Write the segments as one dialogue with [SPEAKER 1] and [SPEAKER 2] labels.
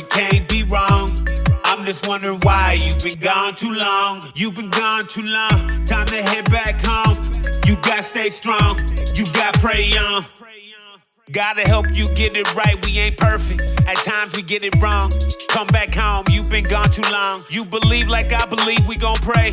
[SPEAKER 1] It can't be wrong. I'm just wondering why you've been gone too long. You've been gone too long. Time to head back home. You gotta stay strong. You gotta pray on. Gotta help you get it right. We ain't perfect. At times we get it wrong. Come back home. You've been gone too long. You believe like I believe. We gon' pray.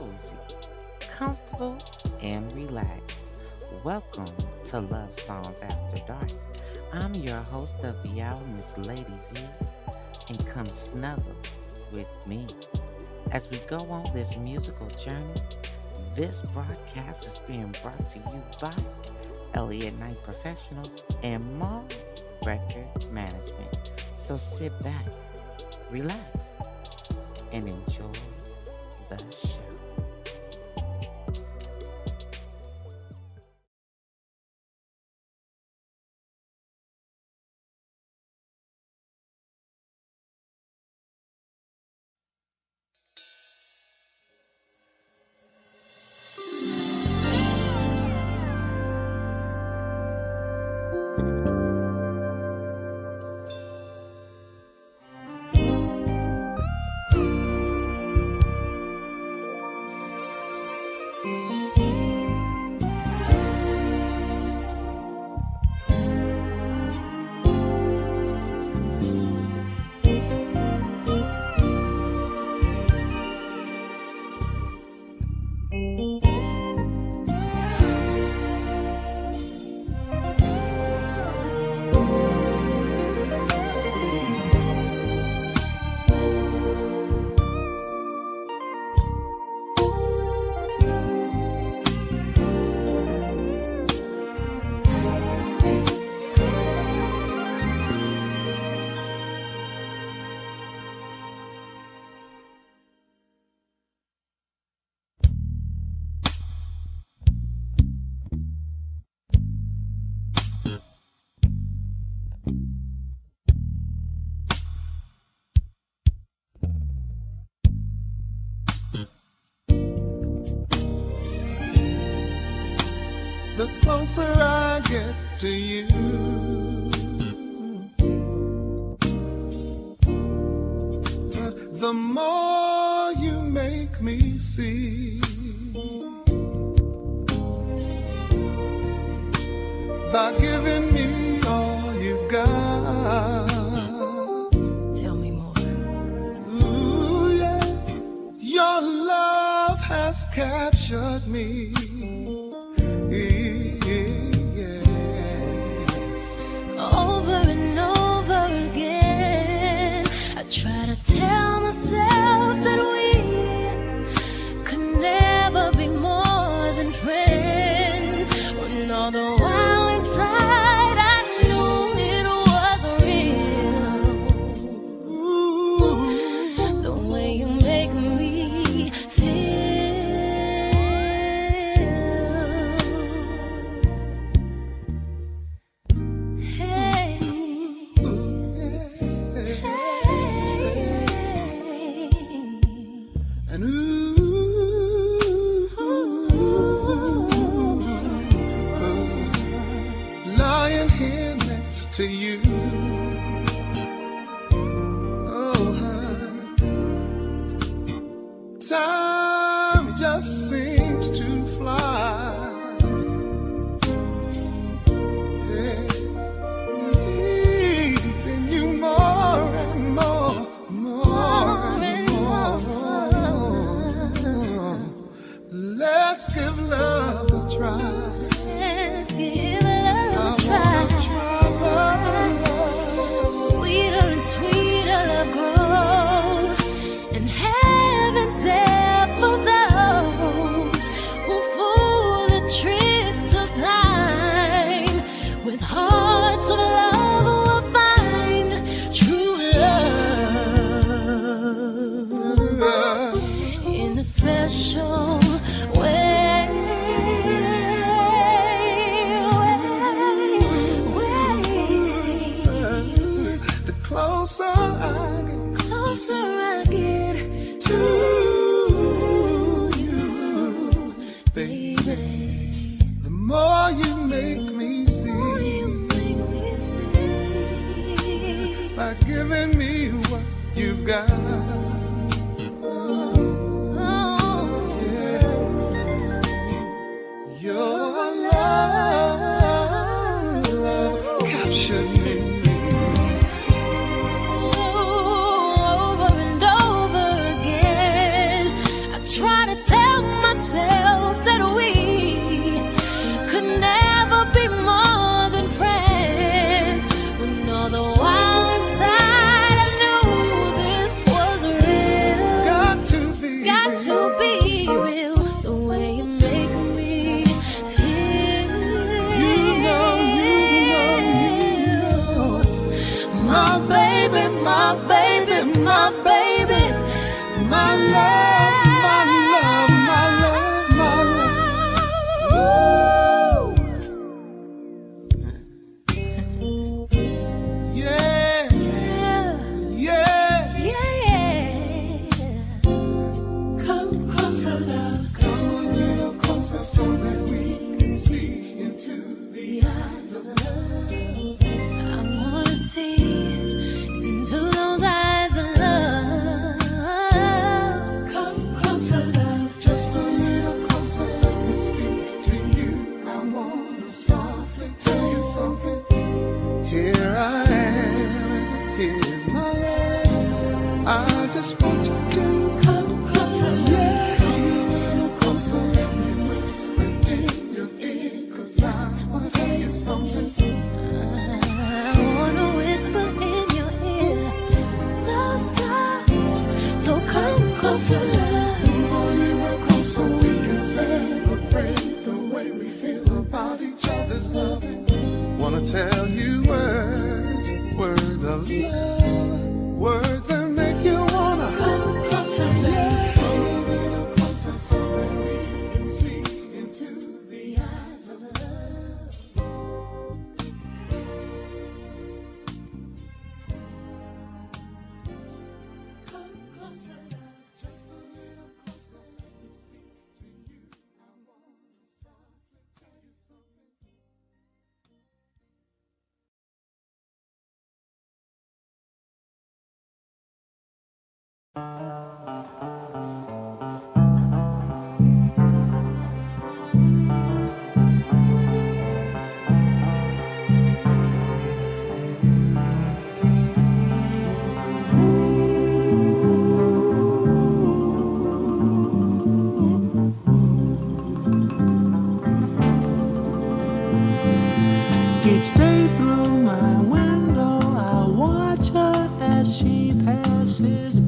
[SPEAKER 2] Cozy, comfortable, and relaxed. Welcome to Love Songs After Dark. I'm your host of the hour, Miss Lady V, and come snuggle with me. As we go on this musical journey, this broadcast is being brought to you by Elliott Knight Professionals and Mall Record Management. So sit back, relax, and enjoy the show.
[SPEAKER 3] Closer I get to you. The, the more you make me see. By giving me all you've got.
[SPEAKER 4] Tell me more.
[SPEAKER 3] Ooh, yeah. Your love has captured me.
[SPEAKER 5] She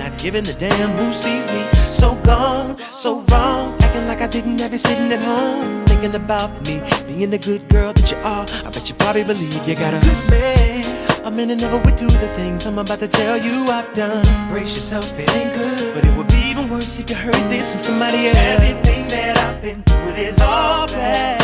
[SPEAKER 6] not giving a damn who sees me. So gone, so wrong. Acting like I didn't have you sitting at home. Thinking about me, being the good girl that you are. I bet you probably believe you got a good man. A man that never would do the things I'm about to tell you I've done. Brace yourself, it ain't good. But it would be even worse if you heard this from somebody else. Everything that I've been doing is all bad.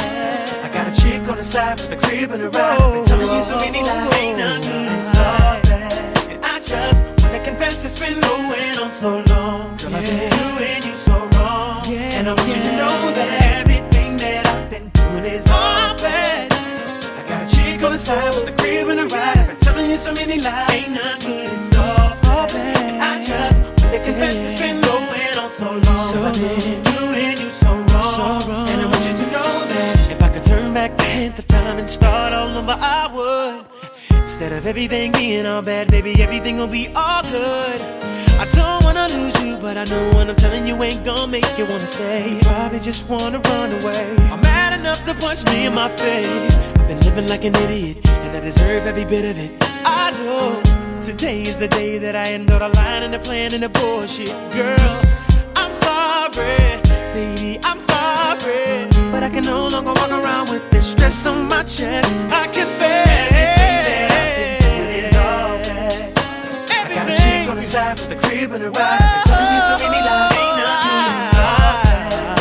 [SPEAKER 6] I got a chick on the side with a crib and a ride. Been telling you so many lies, ain't none good, it's all bad. And I just confess it's been going on so long. Girl, I've been doing you so wrong. And I want you to know that everything that I've been doing is all bad. I got a chick on the side with a crib and a ride. I've been telling you so many lies, ain't none good, it's all bad. And I just wanna confess it's been going on so long. So I've been doing you so wrong. And I want you to know that if I could turn back the hands of time and start all over, I would.
[SPEAKER 7] Instead of everything being all bad, baby, everything will be all good. I don't wanna lose you, but I know what I'm telling you ain't gonna make you wanna stay. You probably just wanna run away. I'm mad enough to punch me in my face. I've been living like an idiot, and I deserve every bit of it. I know today is the day that I end all the lying and the plan and the bullshit, girl. I'm sorry, baby, I'm sorry, but I can no longer walk around with this stress on my chest. I confess.
[SPEAKER 6] Chick on the side with a crib and a ride. I've been telling you so many lies. Ain't nothing is.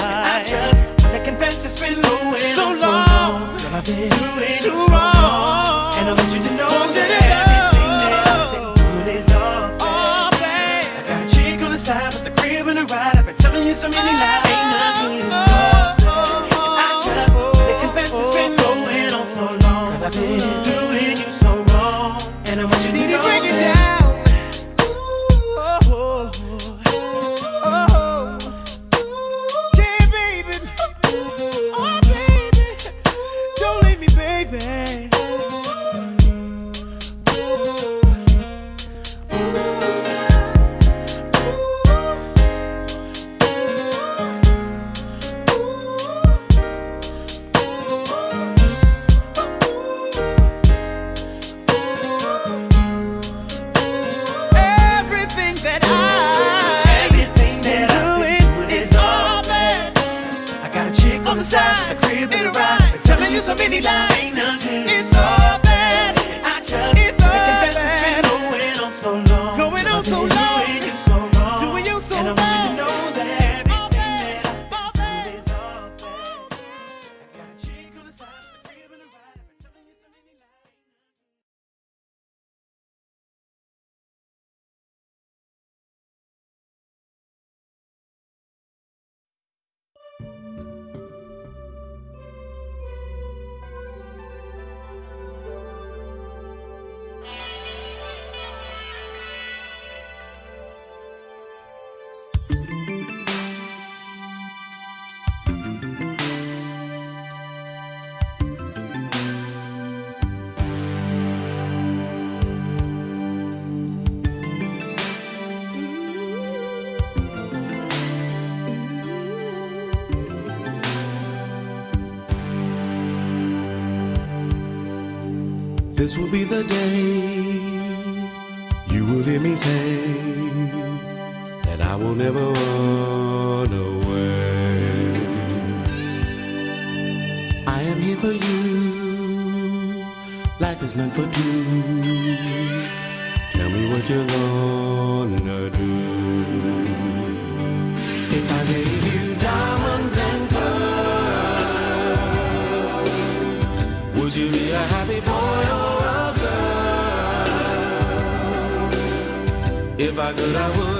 [SPEAKER 6] And I just wanna confess it's been going
[SPEAKER 7] So
[SPEAKER 6] on
[SPEAKER 7] long.
[SPEAKER 6] Girl, I've been doing
[SPEAKER 7] Too
[SPEAKER 6] so
[SPEAKER 7] wrong.
[SPEAKER 6] And I want you to know
[SPEAKER 7] Want you
[SPEAKER 6] that
[SPEAKER 7] to
[SPEAKER 6] everything that. I've been doing is all bad.
[SPEAKER 7] Oh, babe.
[SPEAKER 6] I got a chick on the side with a crib and a ride. I've been telling you so many ah. lies. Been telling you
[SPEAKER 8] This will be the day you will hear me say that I will never run away. I am here for you. Life is meant for two. Tell me what you're gonna do. If I could, I would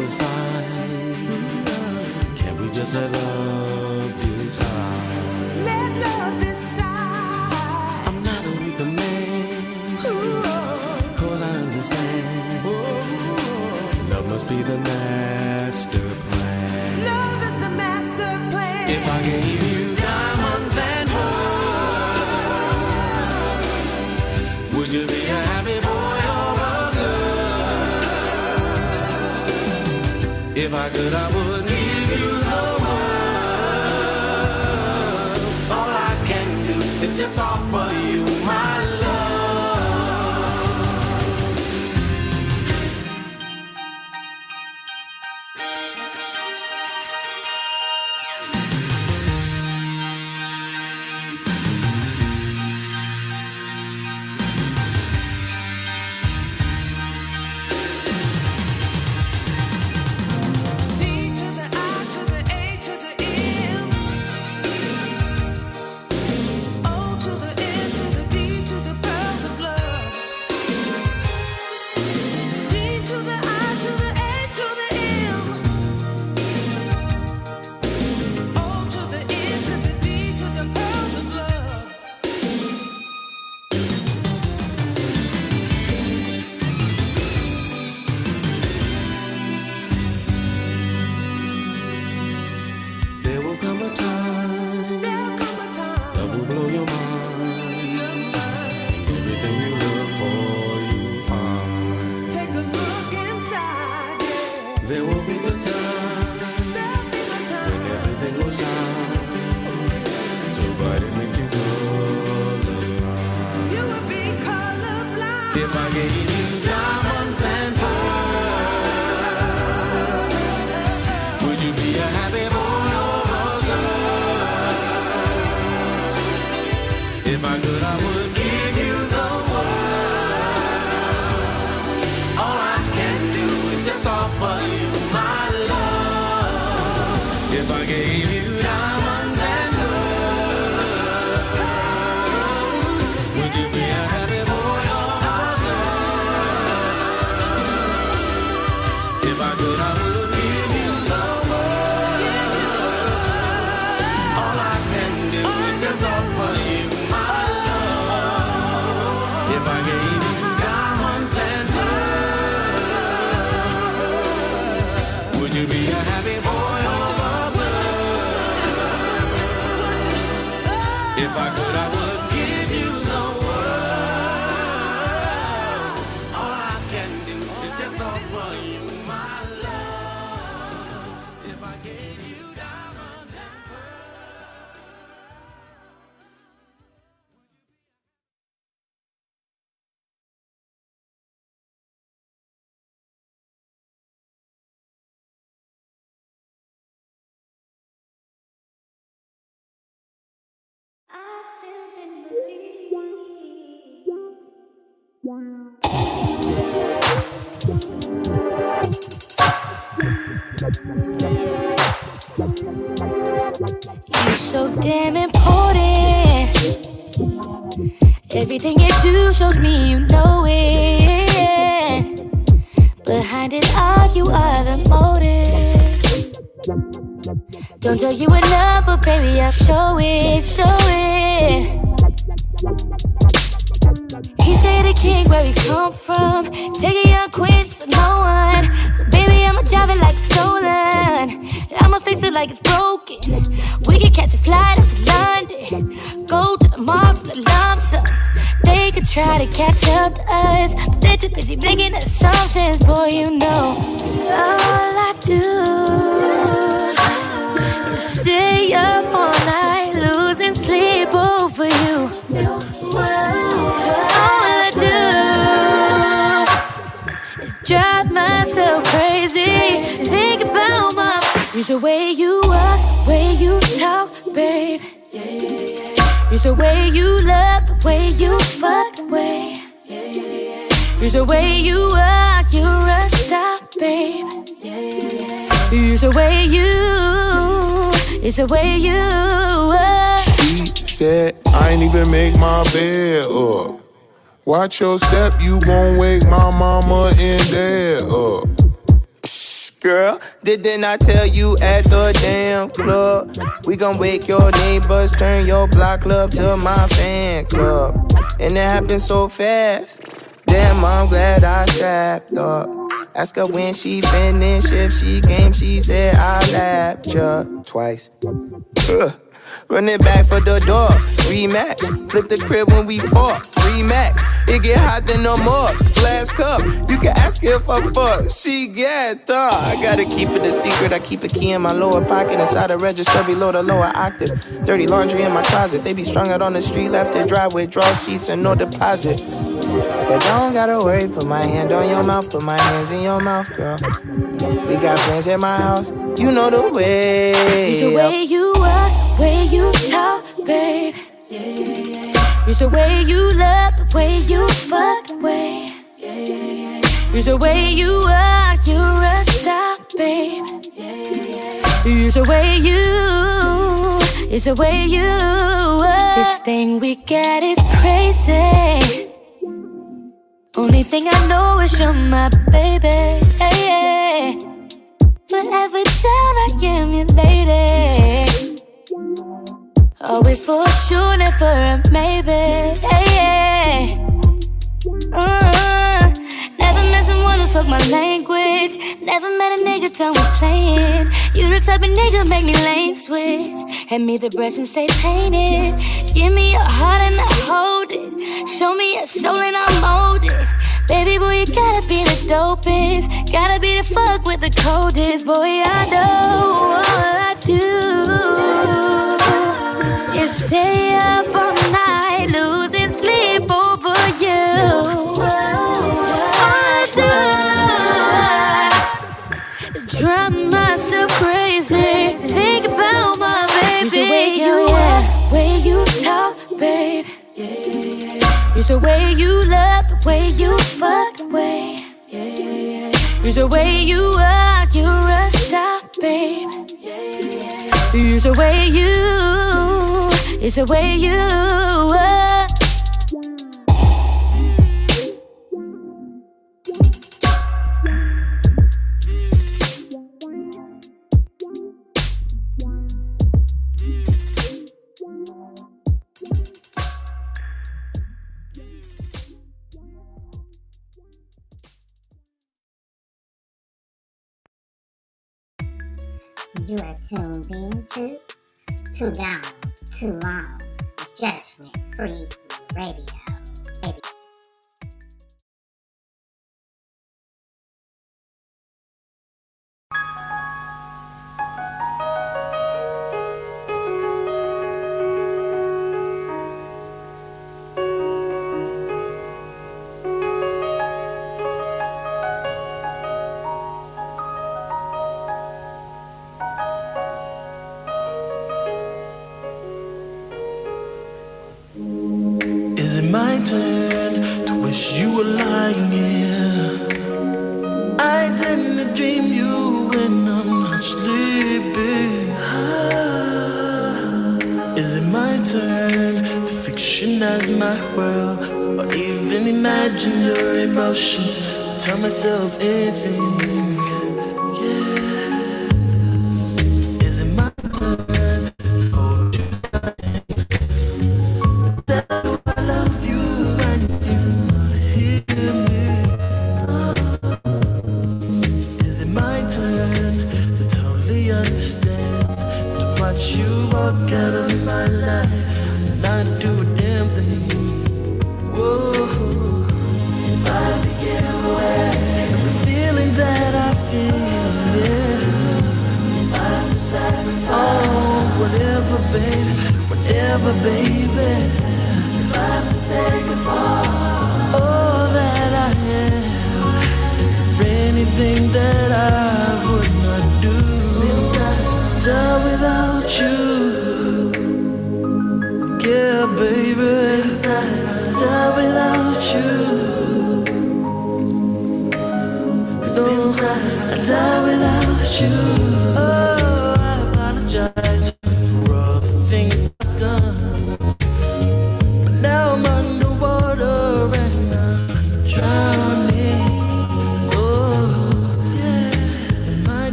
[SPEAKER 8] always fight, can we just let If I could, I would give you the world. All I can do is just offer
[SPEAKER 9] If I could, You
[SPEAKER 4] so damn important. Everything you do shows me you know it. Behind it all, you are the motive. Don't tell you enough, but baby, I'll show it, show it. He say the king where we come from. Take a young queen to no one. So baby, I'ma drive it like it's stolen. I'ma fix it like it's broken. We can catch a flight up to London. Go to the mall for the lump sum. They could try to catch up to us, but they're too busy making assumptions. Boy, you know all I do is stay up all night, losing sleep over you. All drive myself crazy. Think about my. Use the way you walk, way you talk, babe. Use the way you love, the way you fuck, the way. Use the way you are, you're a star, babe. Use the way you, it's the way you are.
[SPEAKER 3] She said, I ain't even make my bed up. Watch your step, you gon' wake my mama and dad up.
[SPEAKER 10] Girl, didn't I tell you at the damn club? We gon' wake your neighbors, turn your block club to my fan club. And it happened so fast. Damn, I'm glad I strapped up. Ask her when she finished, if she came, she said I lapped ya twice. Ugh. Run it back for the door, rematch. Flip the crib when we fought, remax. It get hot then no more. Glass cup, you can ask if I fuck. She get thought. I gotta keep it a secret. I keep a key in my lower pocket, inside the register below the lower octave. Dirty laundry in my closet. They be strung out on the street, left it dry with draw sheets and no deposit. But don't gotta worry, put my hand on your mouth, put my hands in your mouth, girl. We got plans at my house, you know the way.
[SPEAKER 4] It's the way you walk, way you talk, babe. It's the way you love, the way you fuck, the way. It's the way you are, you're a star, babe. It's the way you, it's the way you are. This thing we got is crazy. Only thing I know is you're my baby. Hey, hey. Whenever down, I am your lady. Always for sure, never a maybe. Hey, hey. Uh, never met someone who spoke my language. Never met a nigga done with playing. You the type of nigga make me lane switch. Hand me the brush and say paint it. Give me your heart and I hold it. Show me your soul and I mold it. Baby boy, you gotta be the dopest. Gotta be the fuck with the coldest. Boy, I know all I do stay up all night, losing sleep over you. All I do drive myself crazy. Think about my baby. It's the way you yeah. way you talk, babe. Yeah. It's the way you love, the way you
[SPEAKER 7] fuck, the way. Yeah. It's the way you are, you're a stop, babe. Yeah. It's the way you. It's the way you were. You are tuned in to Two Down to
[SPEAKER 11] long. Judgment Free Radio.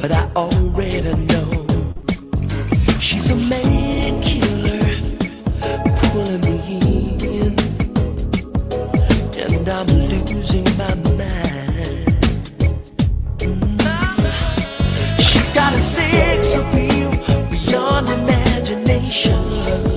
[SPEAKER 11] but I already know
[SPEAKER 12] she's a man killer pulling me in, and I'm losing my mind. She's got a sex appeal beyond imagination.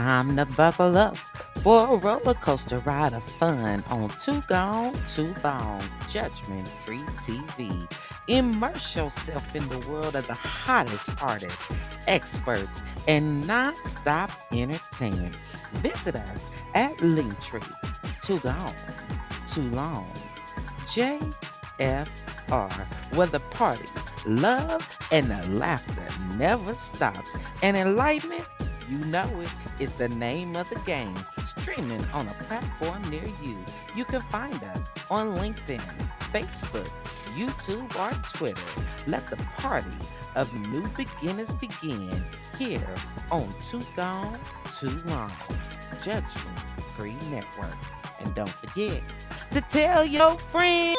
[SPEAKER 2] Time to buckle up for a roller coaster ride of fun on Too Gone, Too Long, Judgment Free TV. Immerse yourself in the world of the hottest artists, experts, and non-stop entertainment. Visit us at Linktree. Too Gone, Too Long, JFR, where the party, love, and the laughter never stops. And enlightenment you know it. It's the name of the game. Streaming on a platform near you. You can find us on LinkedIn, Facebook, YouTube, or Twitter. Let the party of new beginners begin here on Too Gone, Too Long, Judgment Free Network. And don't forget to tell your friends.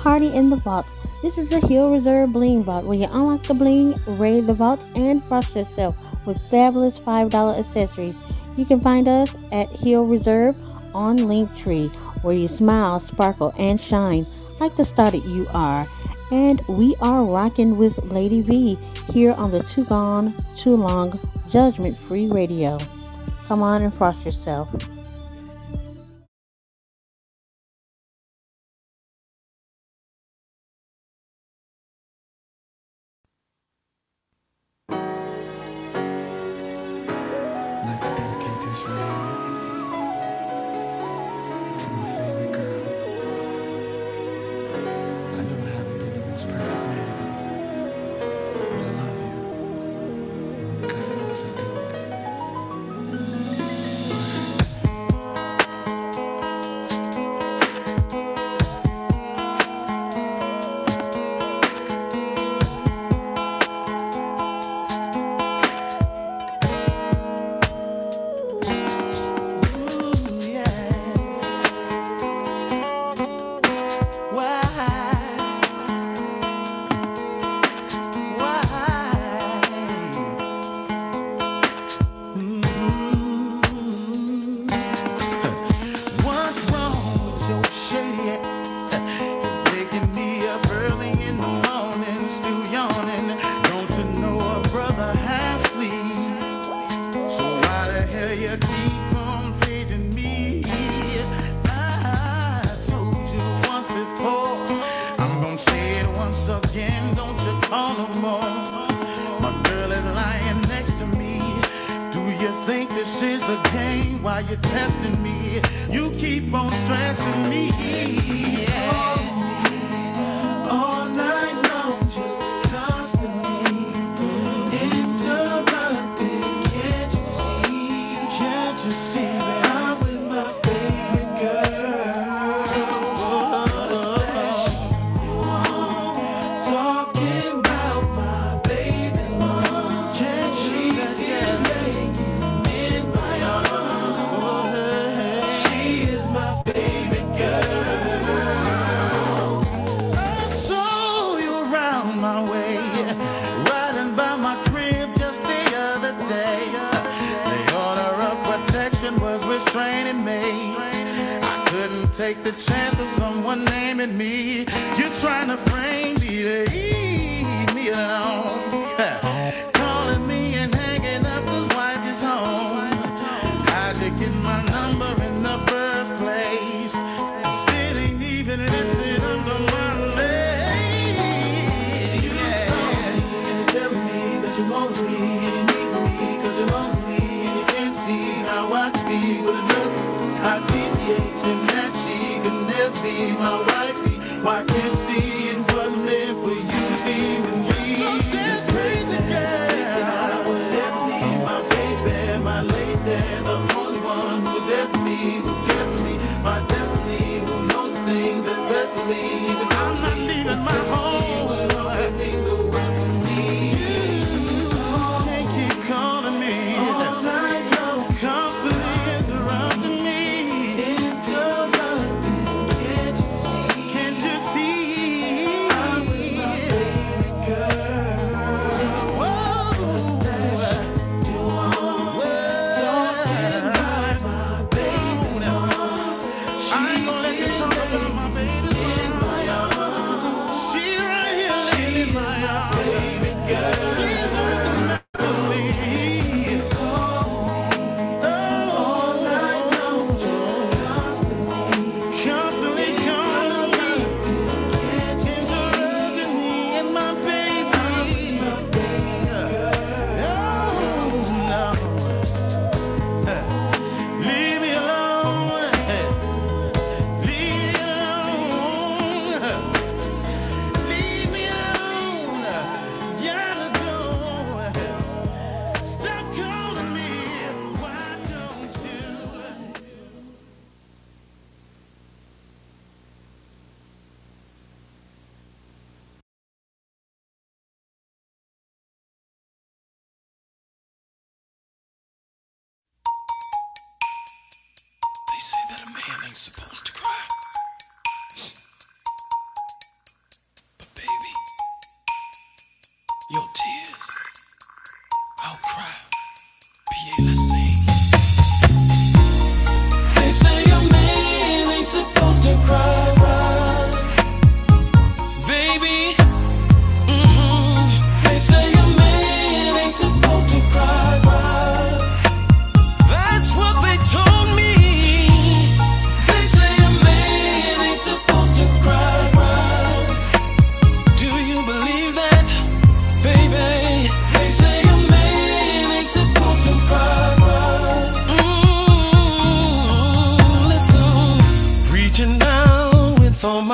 [SPEAKER 13] Party in the vault. This is the Hill Reserve Bling Vault where you unlock the bling, raid the vault, and frost yourself with fabulous $5 accessories. You can find us at Hill Reserve on Linktree where you smile, sparkle, and shine like the star that you are. And we are rocking with Lady V here on the Too Gone, Too Long Judgment Free Radio. Come on and frost yourself.
[SPEAKER 12] think this
[SPEAKER 14] is a game? Why you testing me? You keep on stressing me. Yeah. take the chance of someone naming me. You're trying to.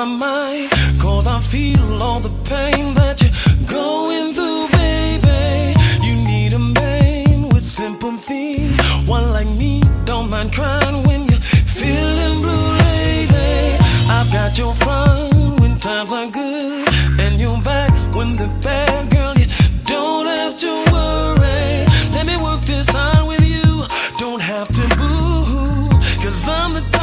[SPEAKER 14] mind. Cause I
[SPEAKER 15] feel all the pain that you're going through, baby. You need a man with sympathy. One like me, don't mind crying when you're feeling blue, lady I've got your front when times are good And your back when the bad, girl You don't have to worry. Let me work this out with you. Don't have to boo Cause I'm the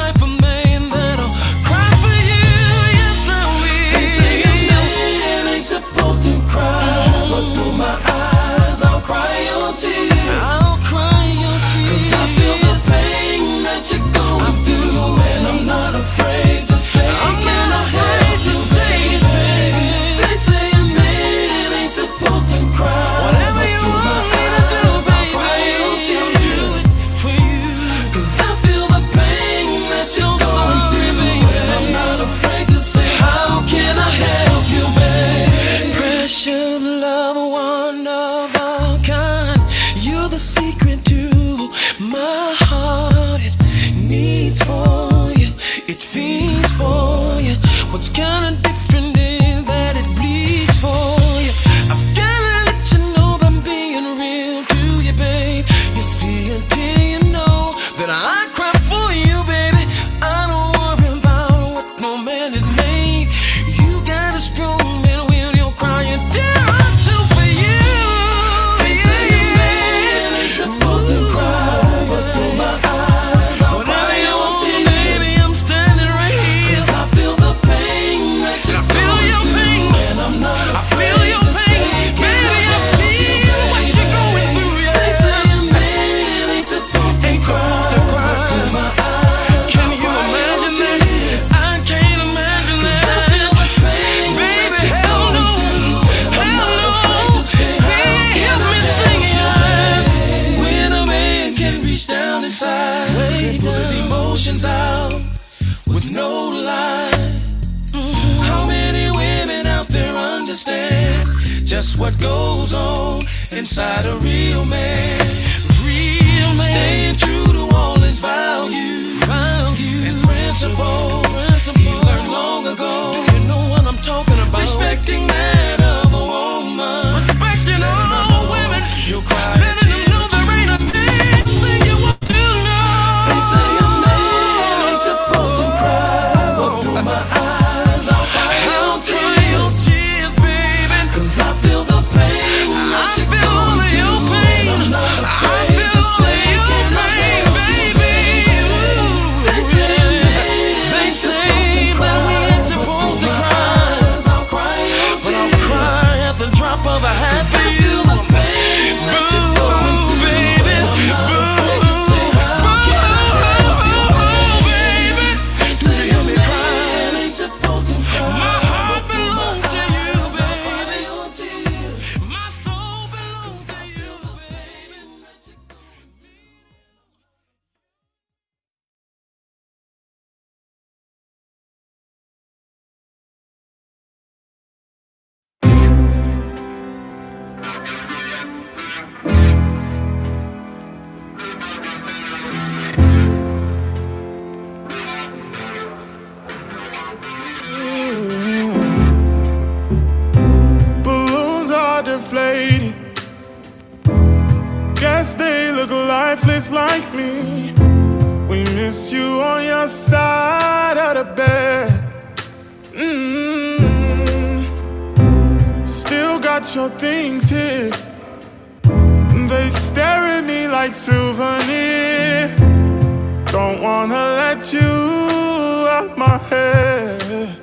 [SPEAKER 16] Don't
[SPEAKER 17] wanna let you out my head.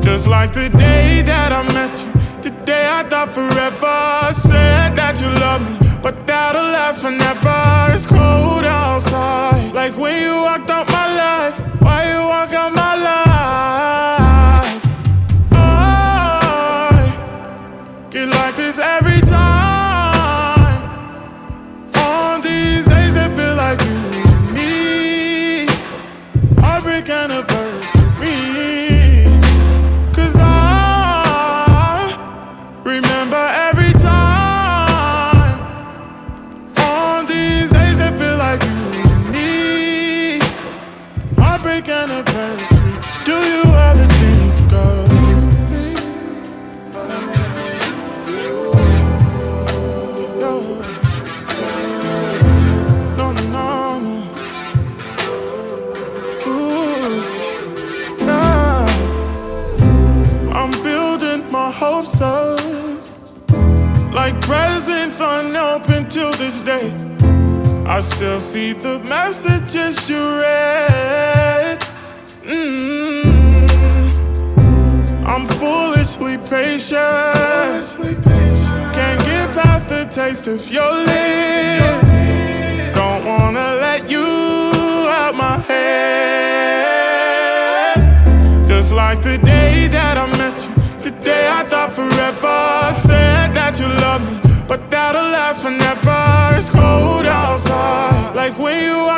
[SPEAKER 17] Just like the day that I met you, the day I thought forever. Said that you love me, but that'll last forever. It's cold outside, like when you walked out my. I still see the messages you read. Mm-hmm. I'm foolishly patient. Can't get past the taste of your lips. Don't wanna let you out my head. Just like the day that I met you, the day I thought forever said that you love me. But that'll last whenever it's cold outside. Like when you
[SPEAKER 7] are.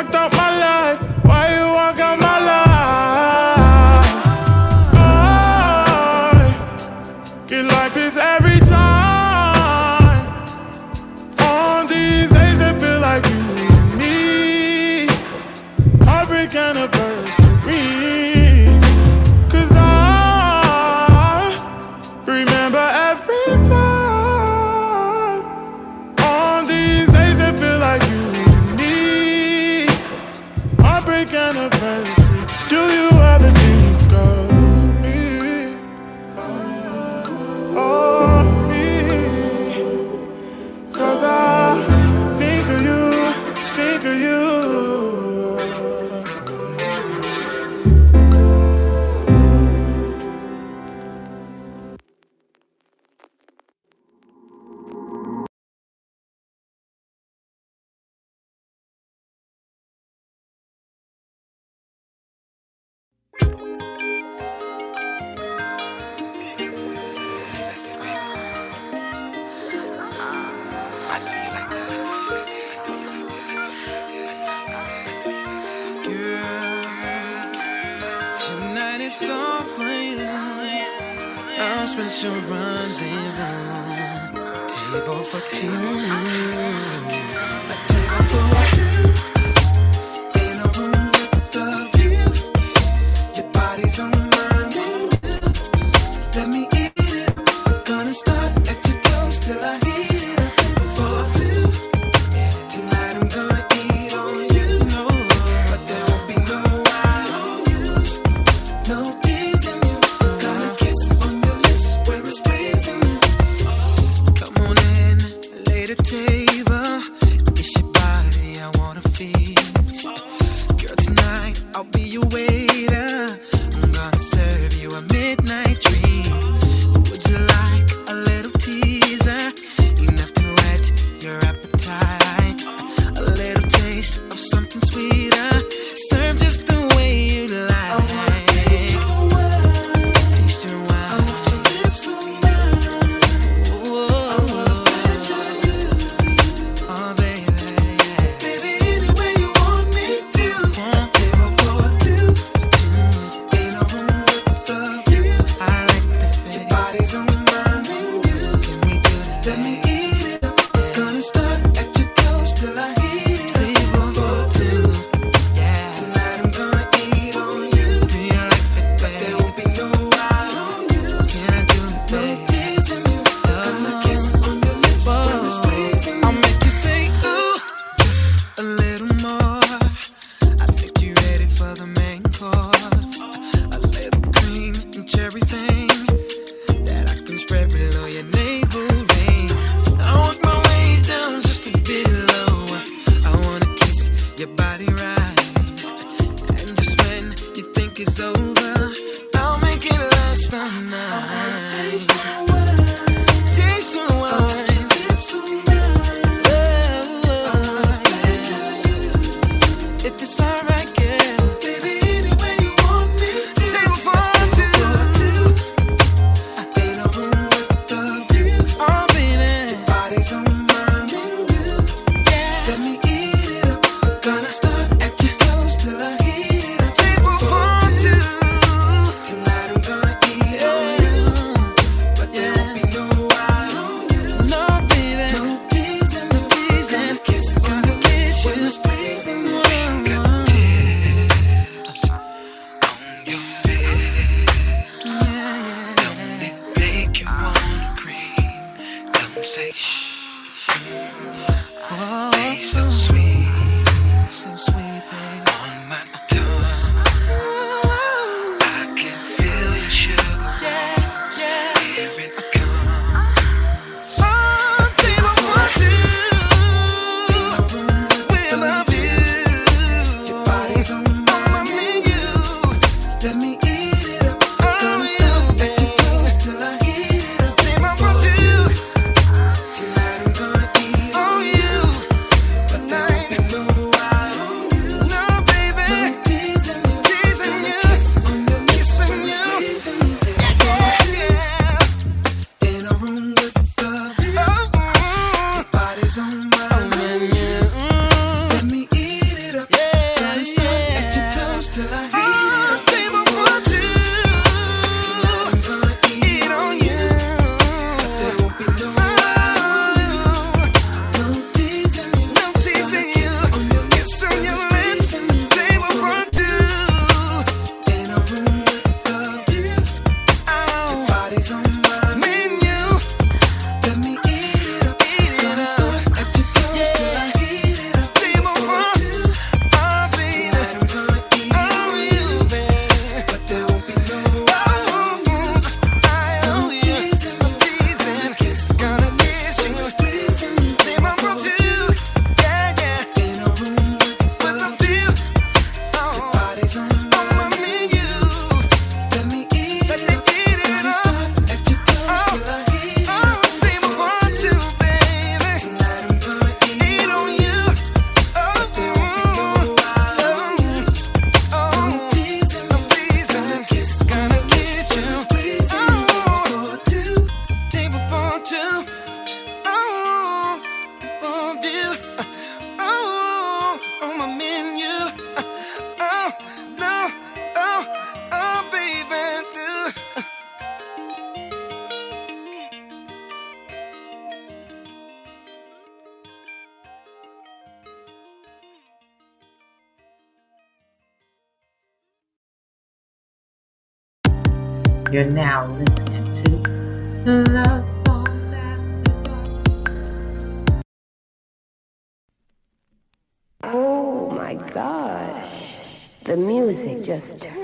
[SPEAKER 7] Music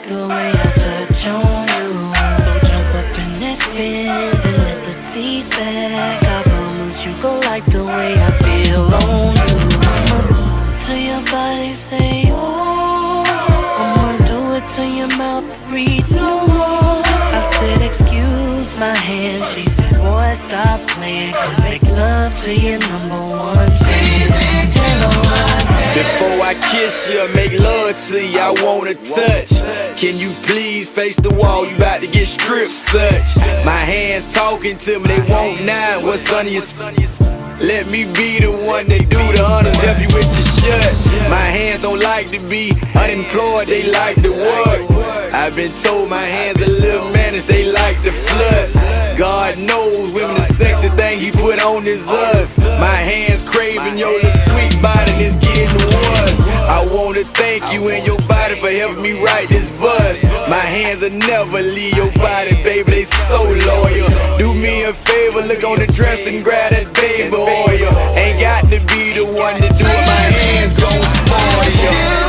[SPEAKER 18] like the way I touch on you. So jump up in this Benz and let the seat back. I promise you go like the way I feel on you. I'ma to your body say oh. I'ma do it till your mouth reads no more. I said excuse my hand. She said boy stop playing. Come make love to your number one.
[SPEAKER 19] Before I kiss you, make love to you, I wanna touch. Can you please face the wall? You about to get stripped, such. My hands talking to me, they want nine. What's under your let me be the one that do the honors, help you with your shut. My hands don't like to be unemployed, they like to work. I've been told my hands are a little managed, they like to flood. God knows women the sexy thing he put on is us. My hands craving your little sweet body, it's getting worse. I wanna thank you and your body for helping me write this verse. My hands will never leave your body, baby, they so loyal. Do me a favor, look on the dress and grab that baby oil. Ain't got to be the one to do it, my hands gon' spoil you.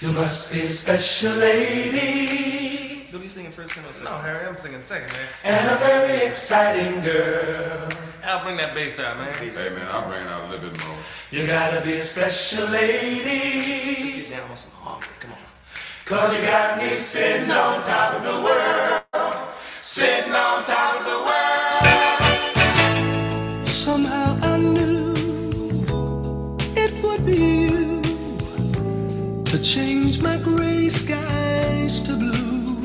[SPEAKER 6] You must be a special lady.
[SPEAKER 5] Who'll be singing first second. No, Harry, I'm singing second, man.
[SPEAKER 6] And a very exciting girl.
[SPEAKER 5] I'll bring that bass out, man.
[SPEAKER 20] Hey, man, I'll bring it out a little bit more.
[SPEAKER 6] You gotta be a special lady.
[SPEAKER 5] Let's get down on some harmony. Come on.
[SPEAKER 6] Cause you got me sitting on top of the world. Sitting on top
[SPEAKER 12] skies to blue.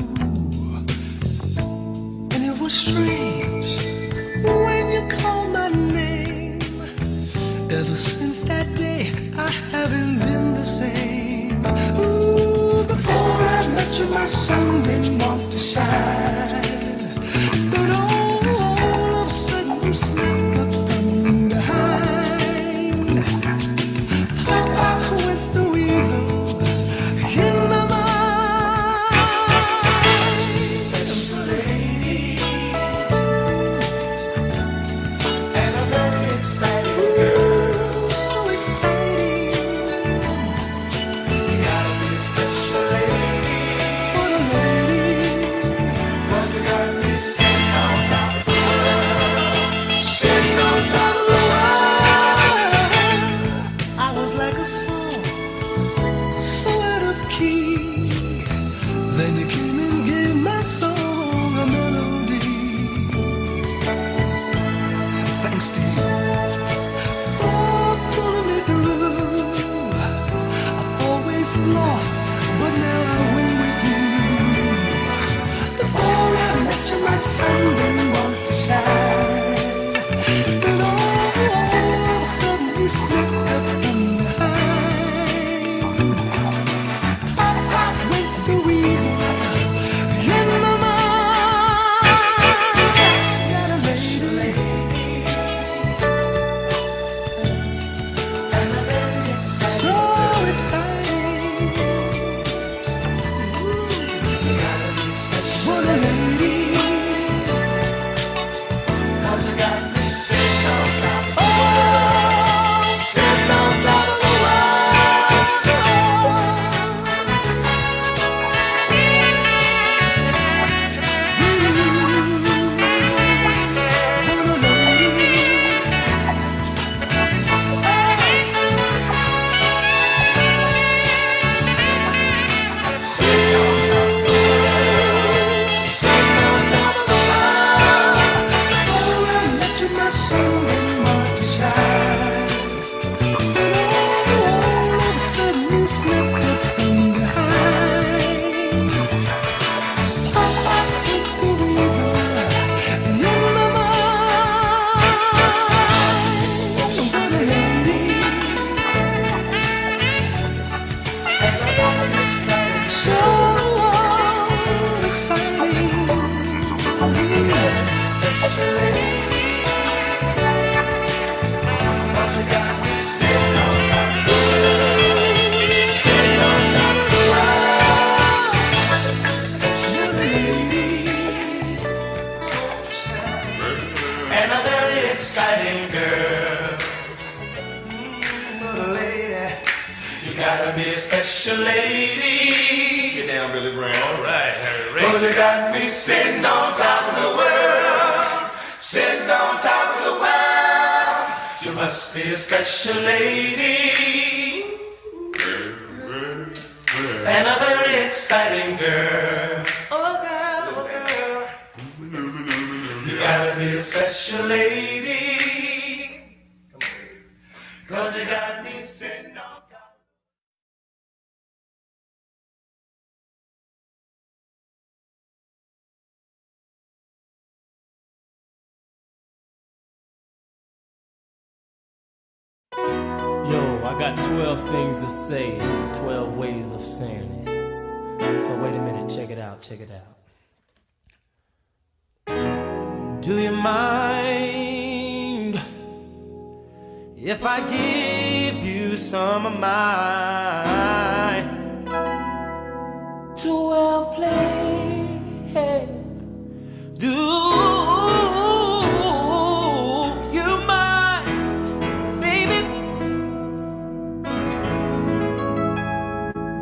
[SPEAKER 12] And it was strange when you called my name. Ever since that day, I haven't been the same. Ooh, before I met you, my sun didn't want to shine. But all, all of a sudden, you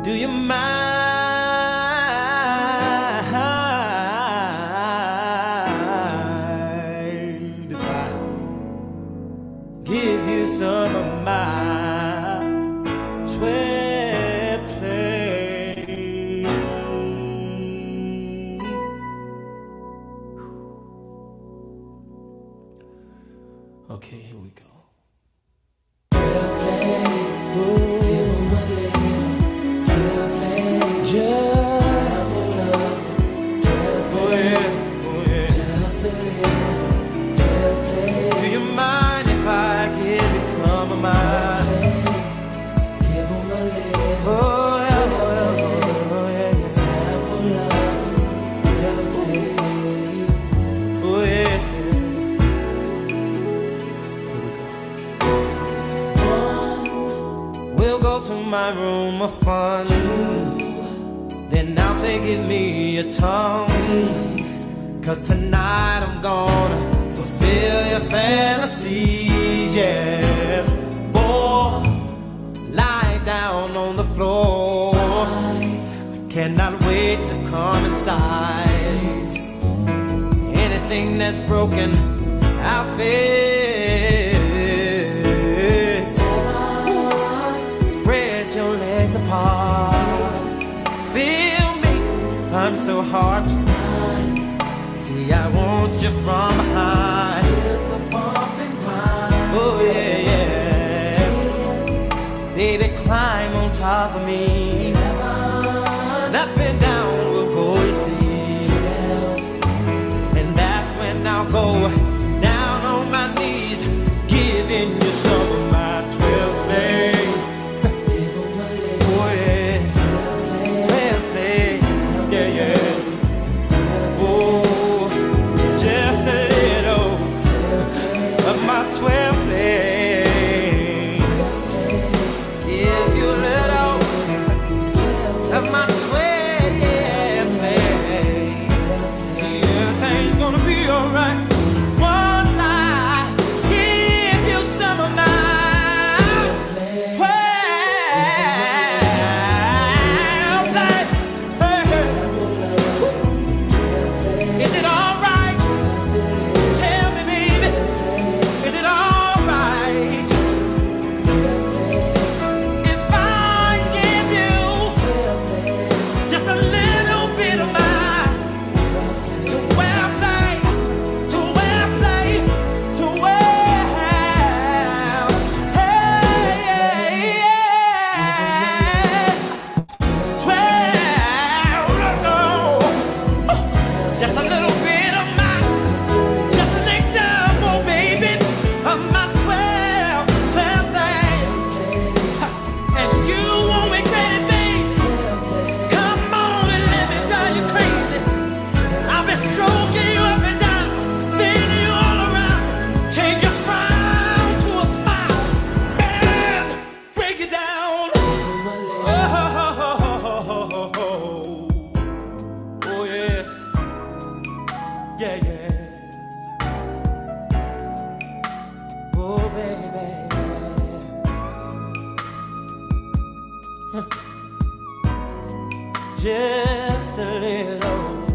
[SPEAKER 21] Do you mind? just a little.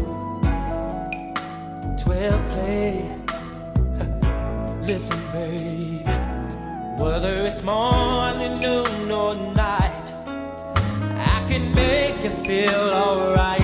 [SPEAKER 21] Twelve play. Listen, baby. Whether it's morning, noon, or night, I can make you feel alright.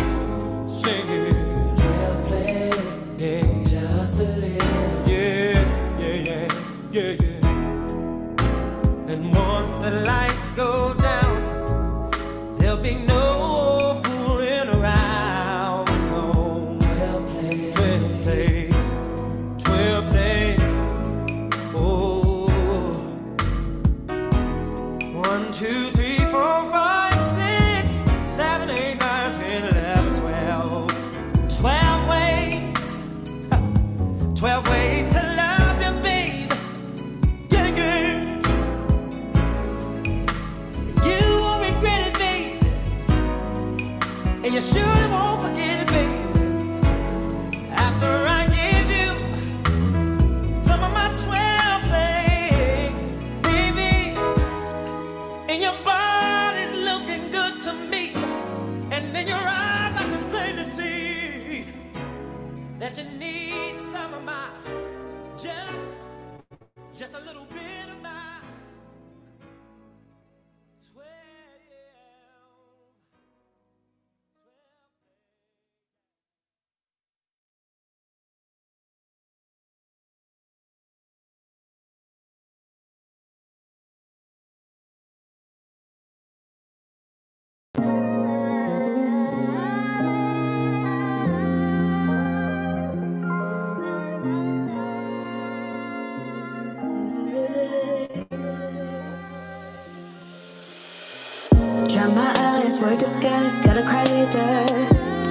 [SPEAKER 22] Gotta cry later.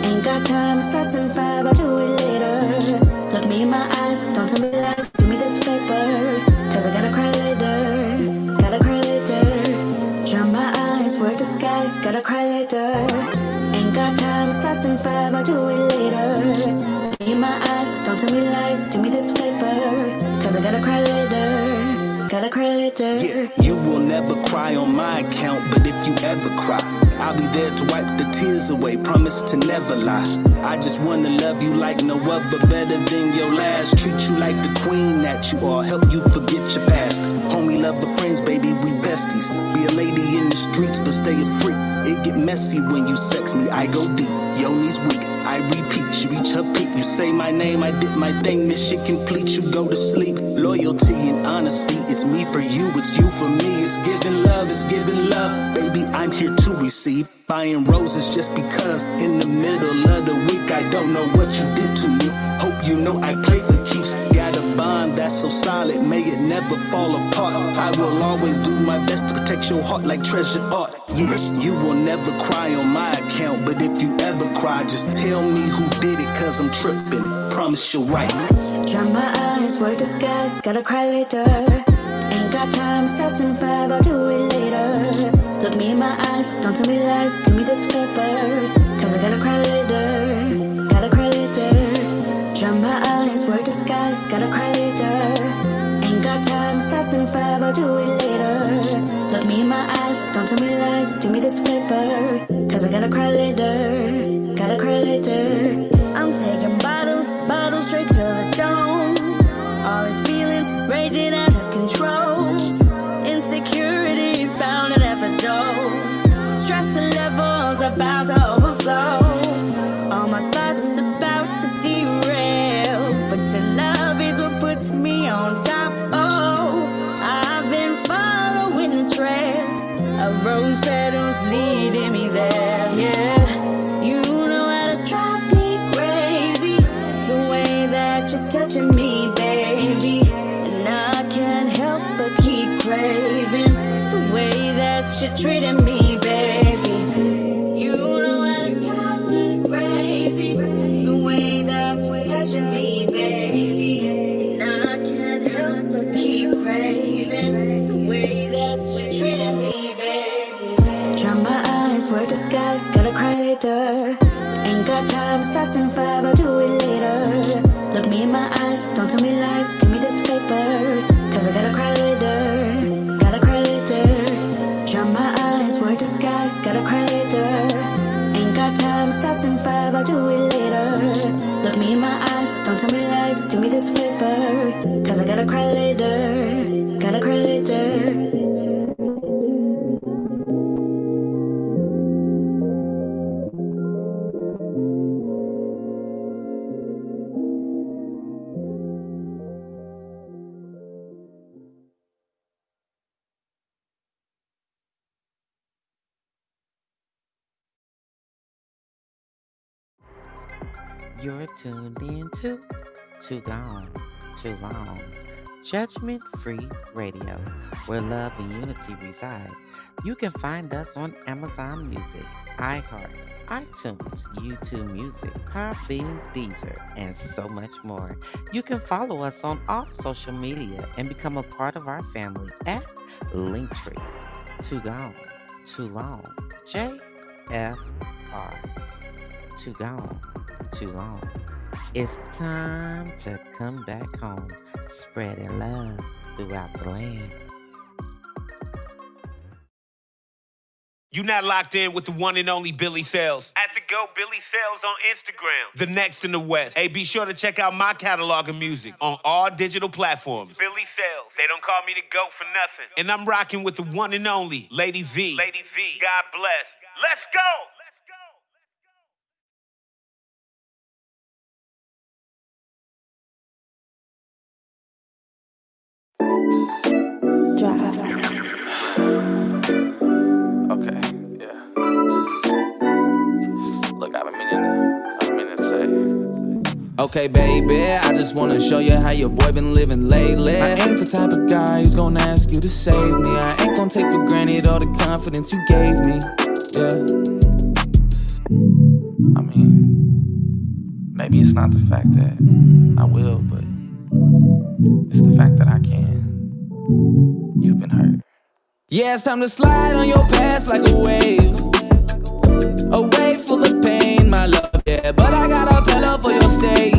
[SPEAKER 22] Ain't got time, starts in five, I'll do it later. Look me in my eyes, don't tell me lies, do me this favor. Cause I gotta cry later, gotta cry later. Dry my eyes, were disguised, gotta cry later. Ain't got time, starts in five, I'll do it later. Look me in my eyes, don't tell me lies, do me this favor. Cause I gotta cry later, gotta cry later.
[SPEAKER 23] Yeah, you will never cry on my account, but if you ever cry, I'll be there to wipe the tears away. Promise to never lie. I just wanna love you like no other, better than your last. Treat you like the queen that you are. Help you forget your past. Homie, love the friends, baby, we besties. Be a lady in the streets, but stay a freak. It get messy when you sex me. I go deep. Yo, knees weak. I repeat. She reach her peak. You say my name, I did my thing. This shit complete. You go to sleep. Loyalty and honesty. It's me for you. It's you for me. It's giving love. It's giving love. Baby, I'm here to receive. Buying roses just because. In the middle of the week, I don't know what you did to me. Hope you know I play for keeps. Bond that's so solid. May it never fall apart. I will always do my best to protect your heart like treasured art. Yeah, you will never cry on my account. But if you ever cry, just tell me who did it, cause I'm tripping. Promise you're right.
[SPEAKER 22] Dry my eyes, were disguised, gotta cry later. Ain't got time, starts in five, I'll do it later. Look me in my eyes, don't tell me lies, do me this favor. Cause I gotta cry later. Dry my eyes, were disguised, gotta cry later. Ain't got time, starts in five, I'll do it later. Look me in my eyes, don't tell me lies, do me this favor. Cause I gotta cry later,
[SPEAKER 2] Judgment Free Radio, where love and unity reside. You can find us on Amazon Music, iHeart, iTunes, YouTube Music, Podbean, Deezer, and so much more. You can follow us on all social media and become a part of our family at Linktree. Too Gone, Too Long, JFR. Too Gone, Too Long. It's time to come back home, spreading love throughout the land.
[SPEAKER 1] You not locked in with the one and only Billy Sales. At the Go Billy Sales on Instagram. The next in the West. Hey, be sure to check out my catalog of music on all digital platforms. Billy Sales. They don't call me the Go for nothing. And I'm rocking with the one and only Lady V. Lady V. God bless. Let's go.
[SPEAKER 24] Okay, yeah. Look, I've been I've been meaning say.
[SPEAKER 25] Okay, baby, I just wanna show you how your boy been living lately. I ain't the type of guy who's gonna ask you to save me. I ain't gonna take for granted all the confidence you gave me. Yeah. I mean, maybe it's not the fact that I will, but it's the fact that I can. You've been hurt. Yeah, it's time to slide on your past like a wave. A wave full of pain, my love. Yeah, but I got a pillow for your stay.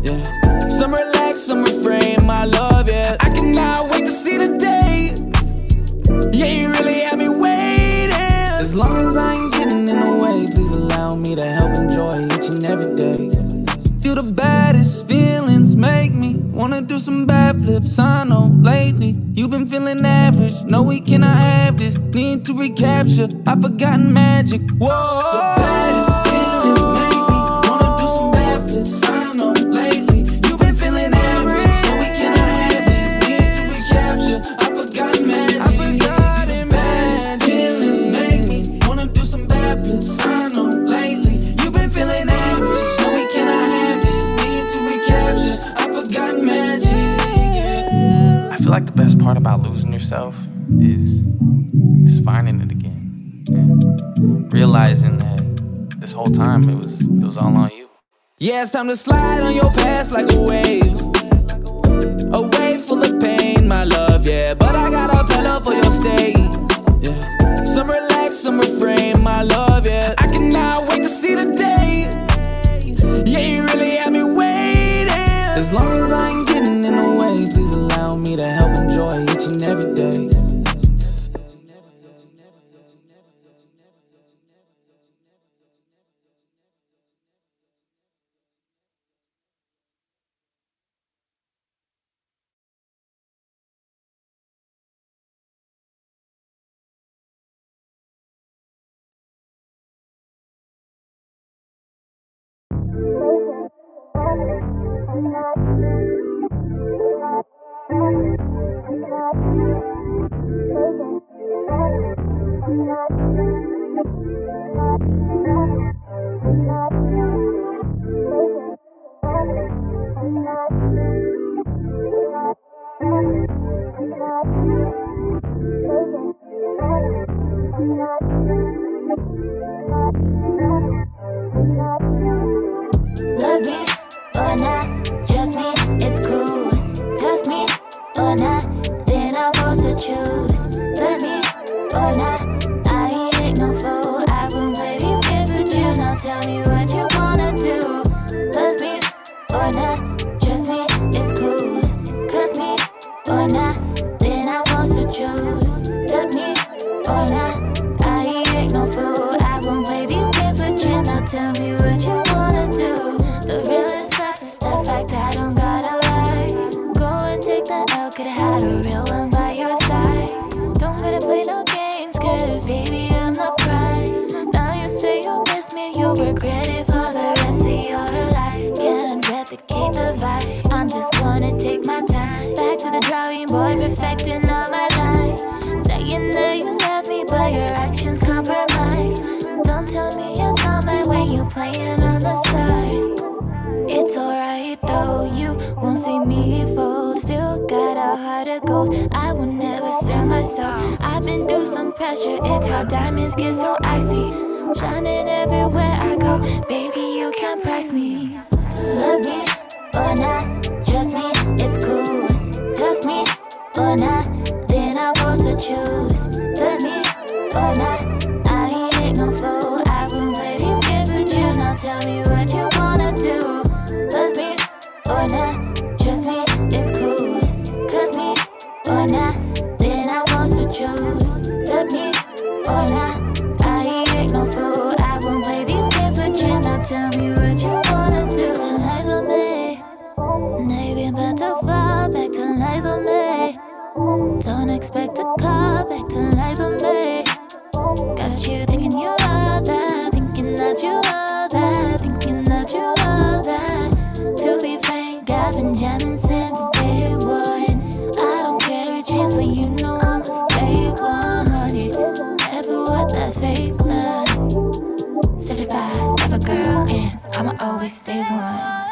[SPEAKER 25] Yeah. Some relax, some refrain, my love. Yeah, I cannot wait to see the day. Yeah, you really had me waiting. As long as I ain't getting in the way, please allow me to help enjoy each and every day. Do the best through some bad flips, I know lately. You've been feeling average, no, we cannot have this. Need to recapture, I've forgotten magic. Whoa! part about losing yourself is is finding it again. And realizing that this whole time it was it was all on you. Yeah, it's time to slide on your past like a wave. A wave full of pain, my love, yeah. But I got a pillow for your stay.
[SPEAKER 4] You better fall back to lies on me. Don't expect a call back to lies on me. Got you thinking you are that, thinking that you are that, thinking that you are that. To be frank, I've been jamming since day one. I don't care what you so you know I'ma stay 100. Never with that fake love. Certified, love a girl, and I'ma always stay one.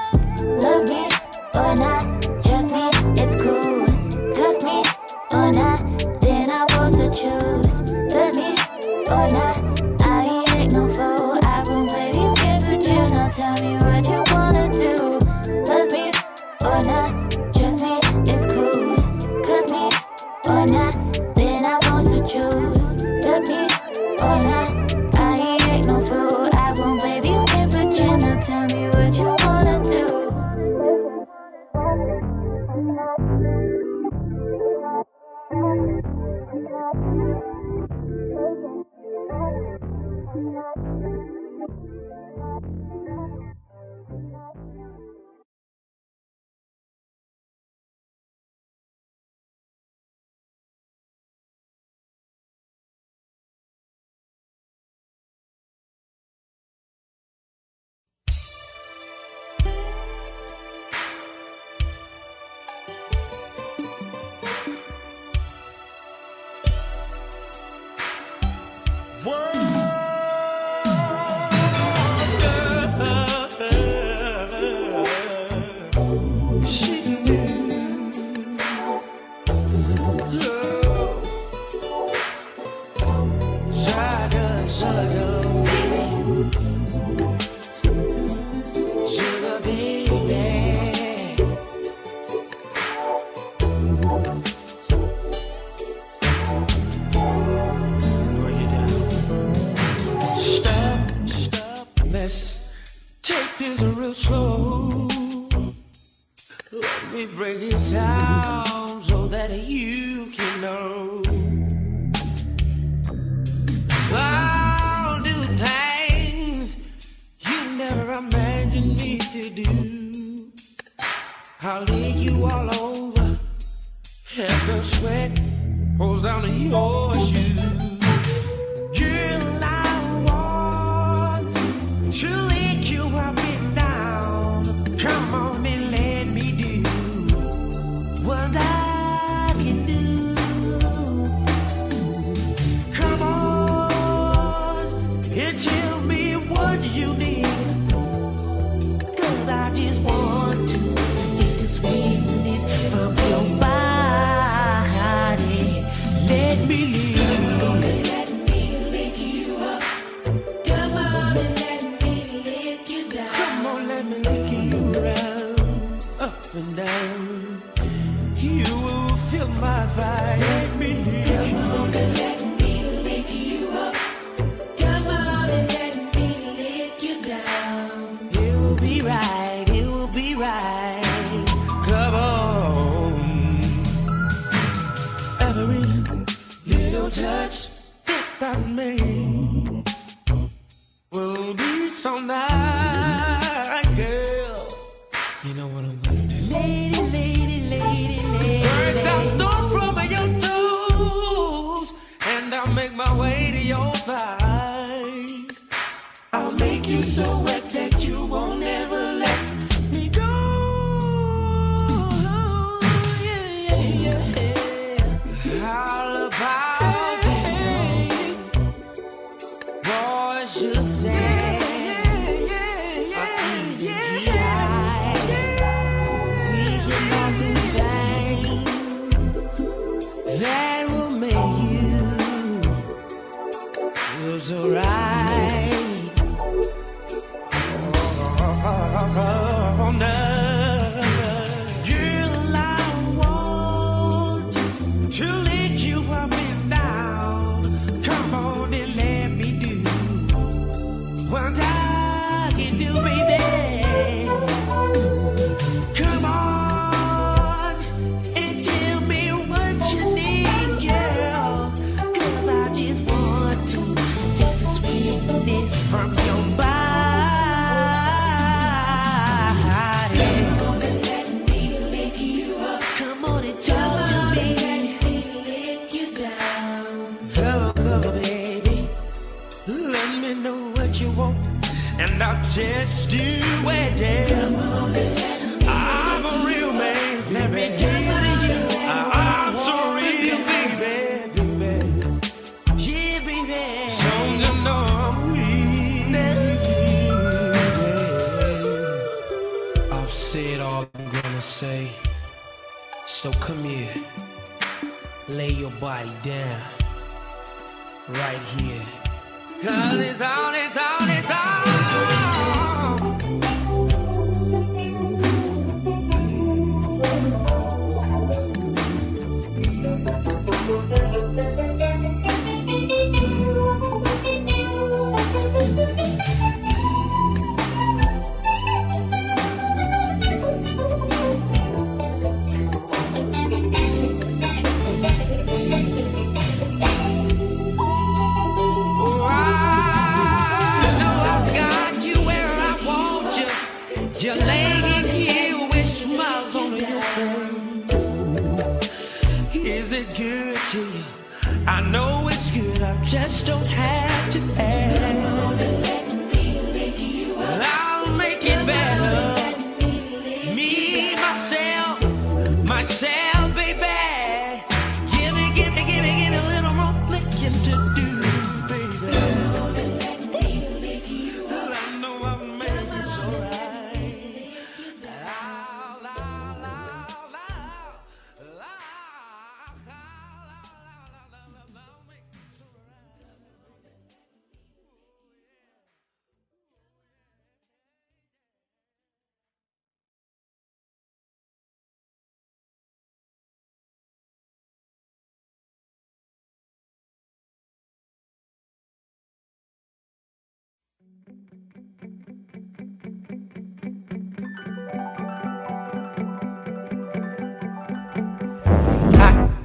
[SPEAKER 15] So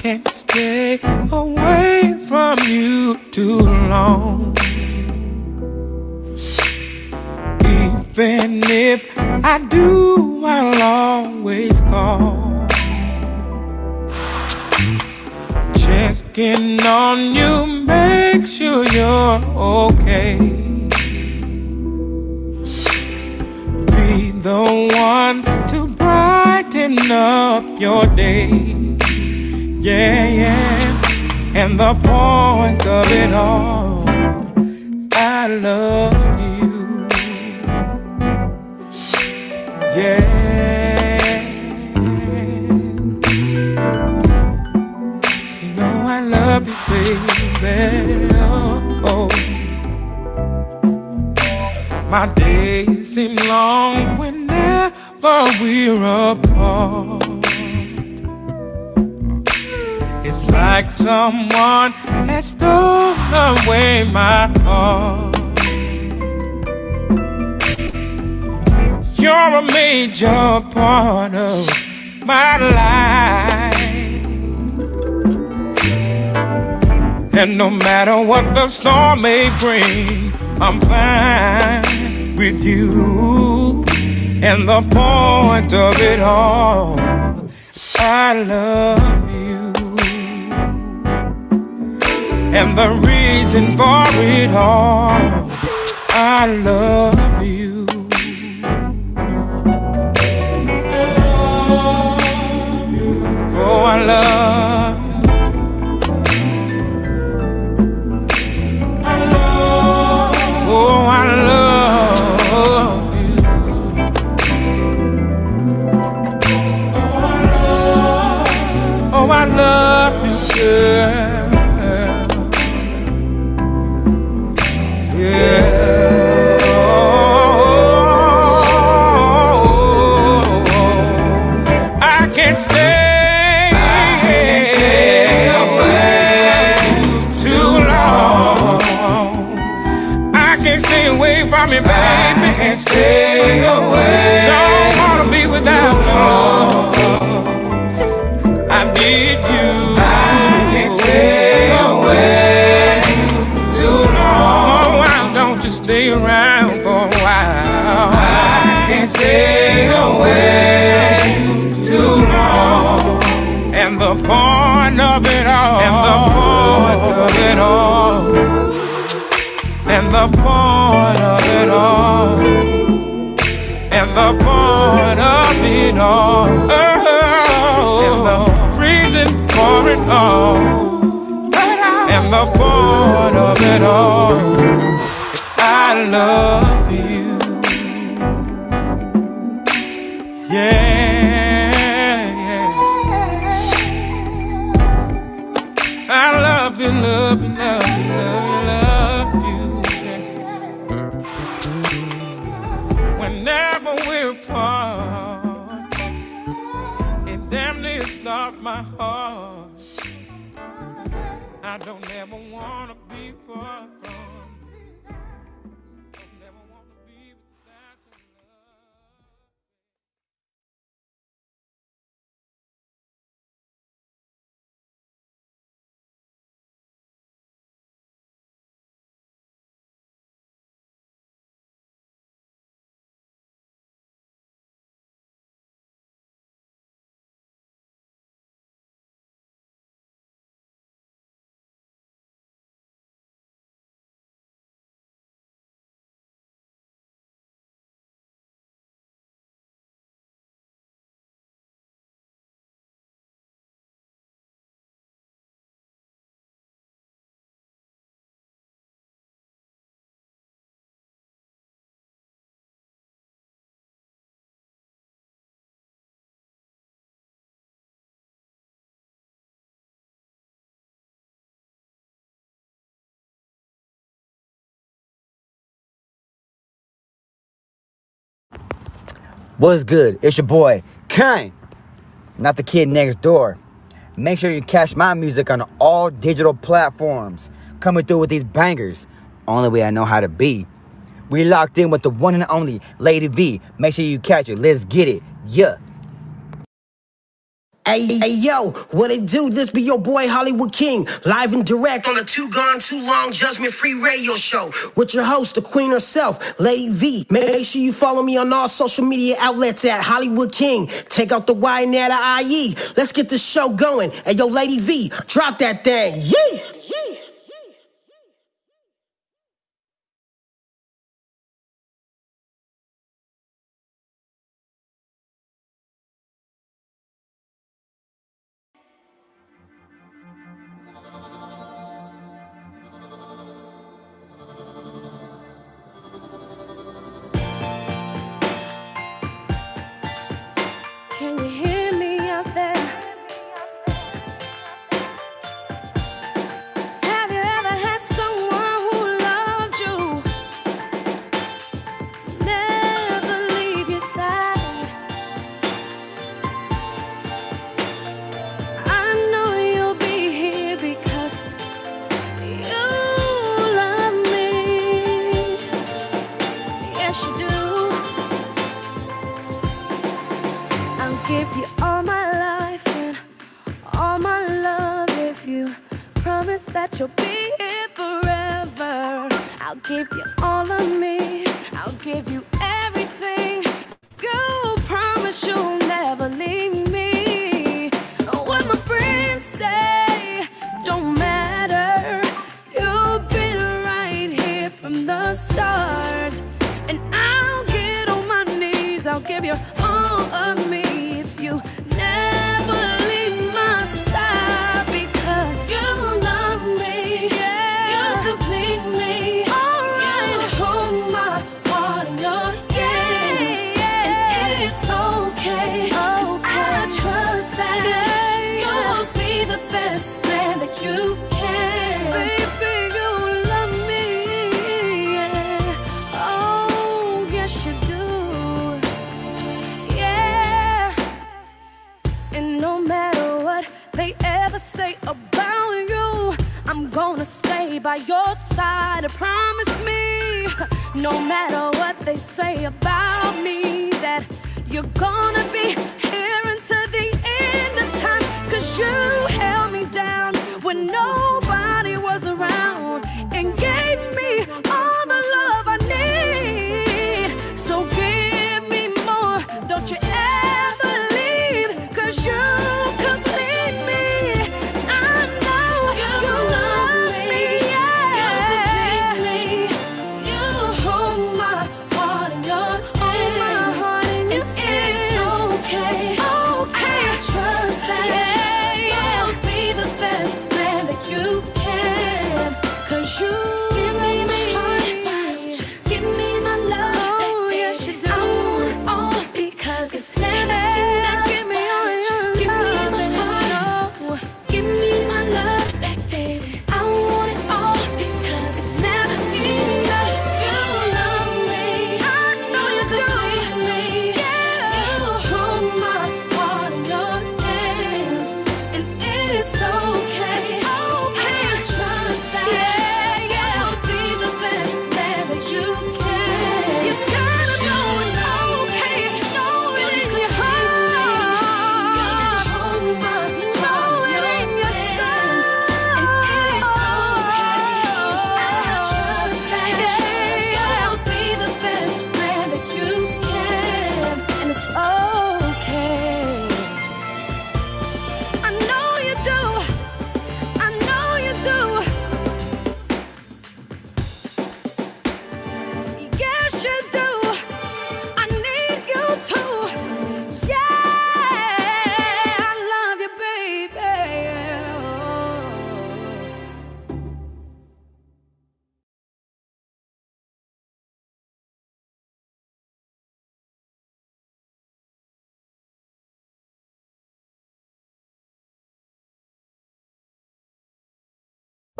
[SPEAKER 9] can't stay away from you too long. Even if I do, I'll always call. Checking on you, make sure you're okay. Be the one to brighten up your day. Yeah, yeah. And the point of it all is I love you. Yeah. You know I love you, baby. Oh, oh. My days seem long whenever we're apart. It's like someone has stolen away my heart. You're a major part of my life. And no matter what the storm may bring, I'm fine with you. And the point of it all, I love you. And the reason for it all, I love the point of it all. And the point of it all. And the point of it all. And the point of it all. And the reason for it all. And the point of it all. I love you.
[SPEAKER 26] What's good? It's your boy, Kane, not the kid next door. Make sure you catch my music on all digital platforms. Coming through with these bangers, only way I know how to be. We locked in with the one and only Lady V. Make sure you catch it. Let's get it. Yeah.
[SPEAKER 27] Hey, hey, yo, what it do? This be your boy Hollywood King, live and direct on the Too Gone Too Long Judgment Free Radio Show with your host, the Queen herself, Lady V. Make sure you follow me on all social media outlets at Hollywood King. Take out the Y and add a IE. Let's get this show going. Hey, yo, Lady V, drop that thing. Yee!
[SPEAKER 4] Yee.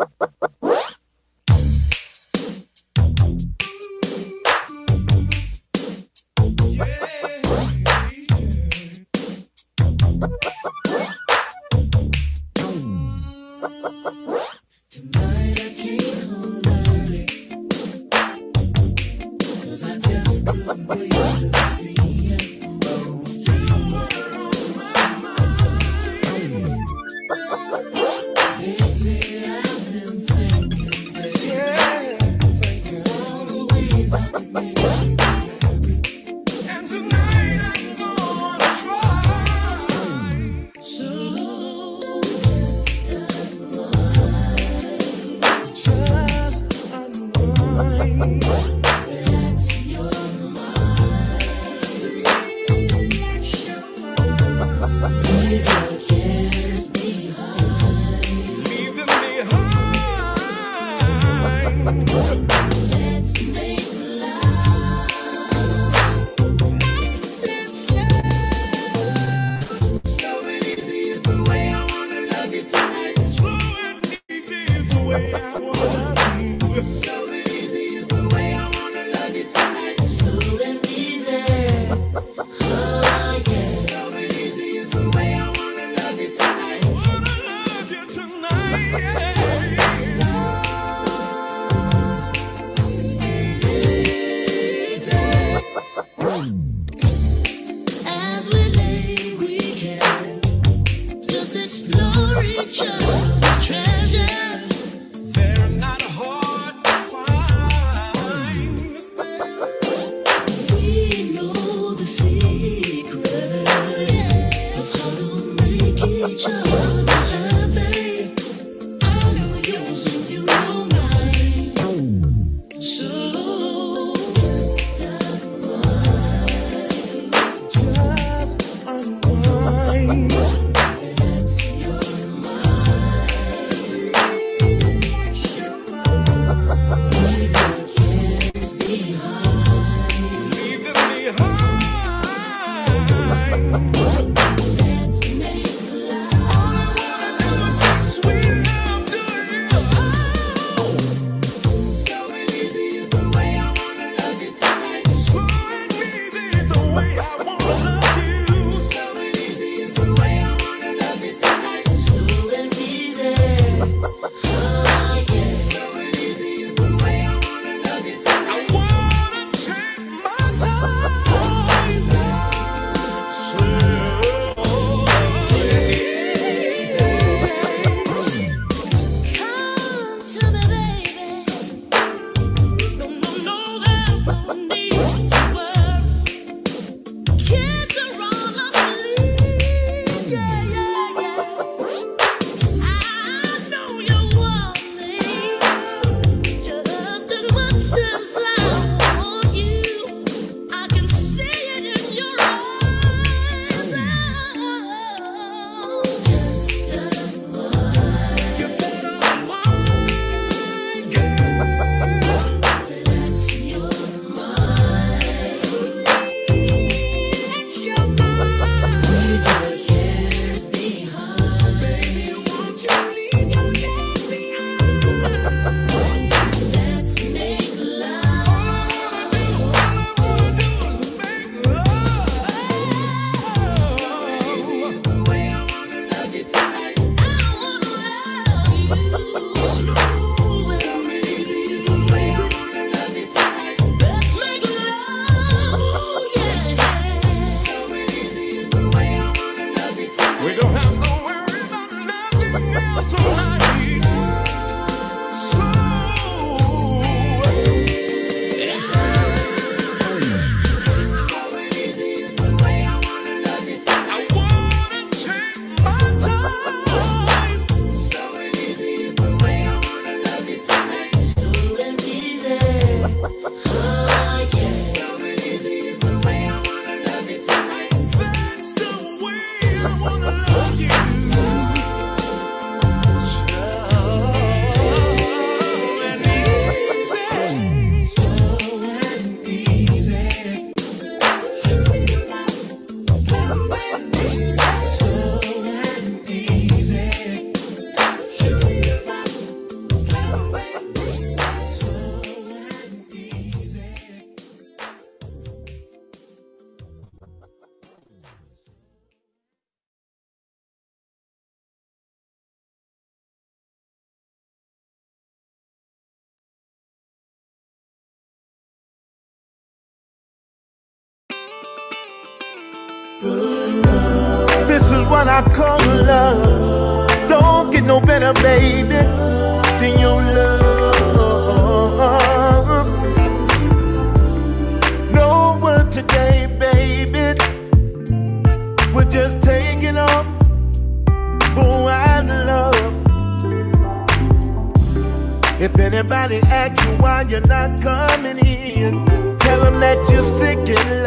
[SPEAKER 4] What? I
[SPEAKER 28] call love. Don't get no better, baby, than your love. No word today, baby. We're just taking off for wild love. If anybody asks you why you're not coming in, tell them that you're sick
[SPEAKER 2] and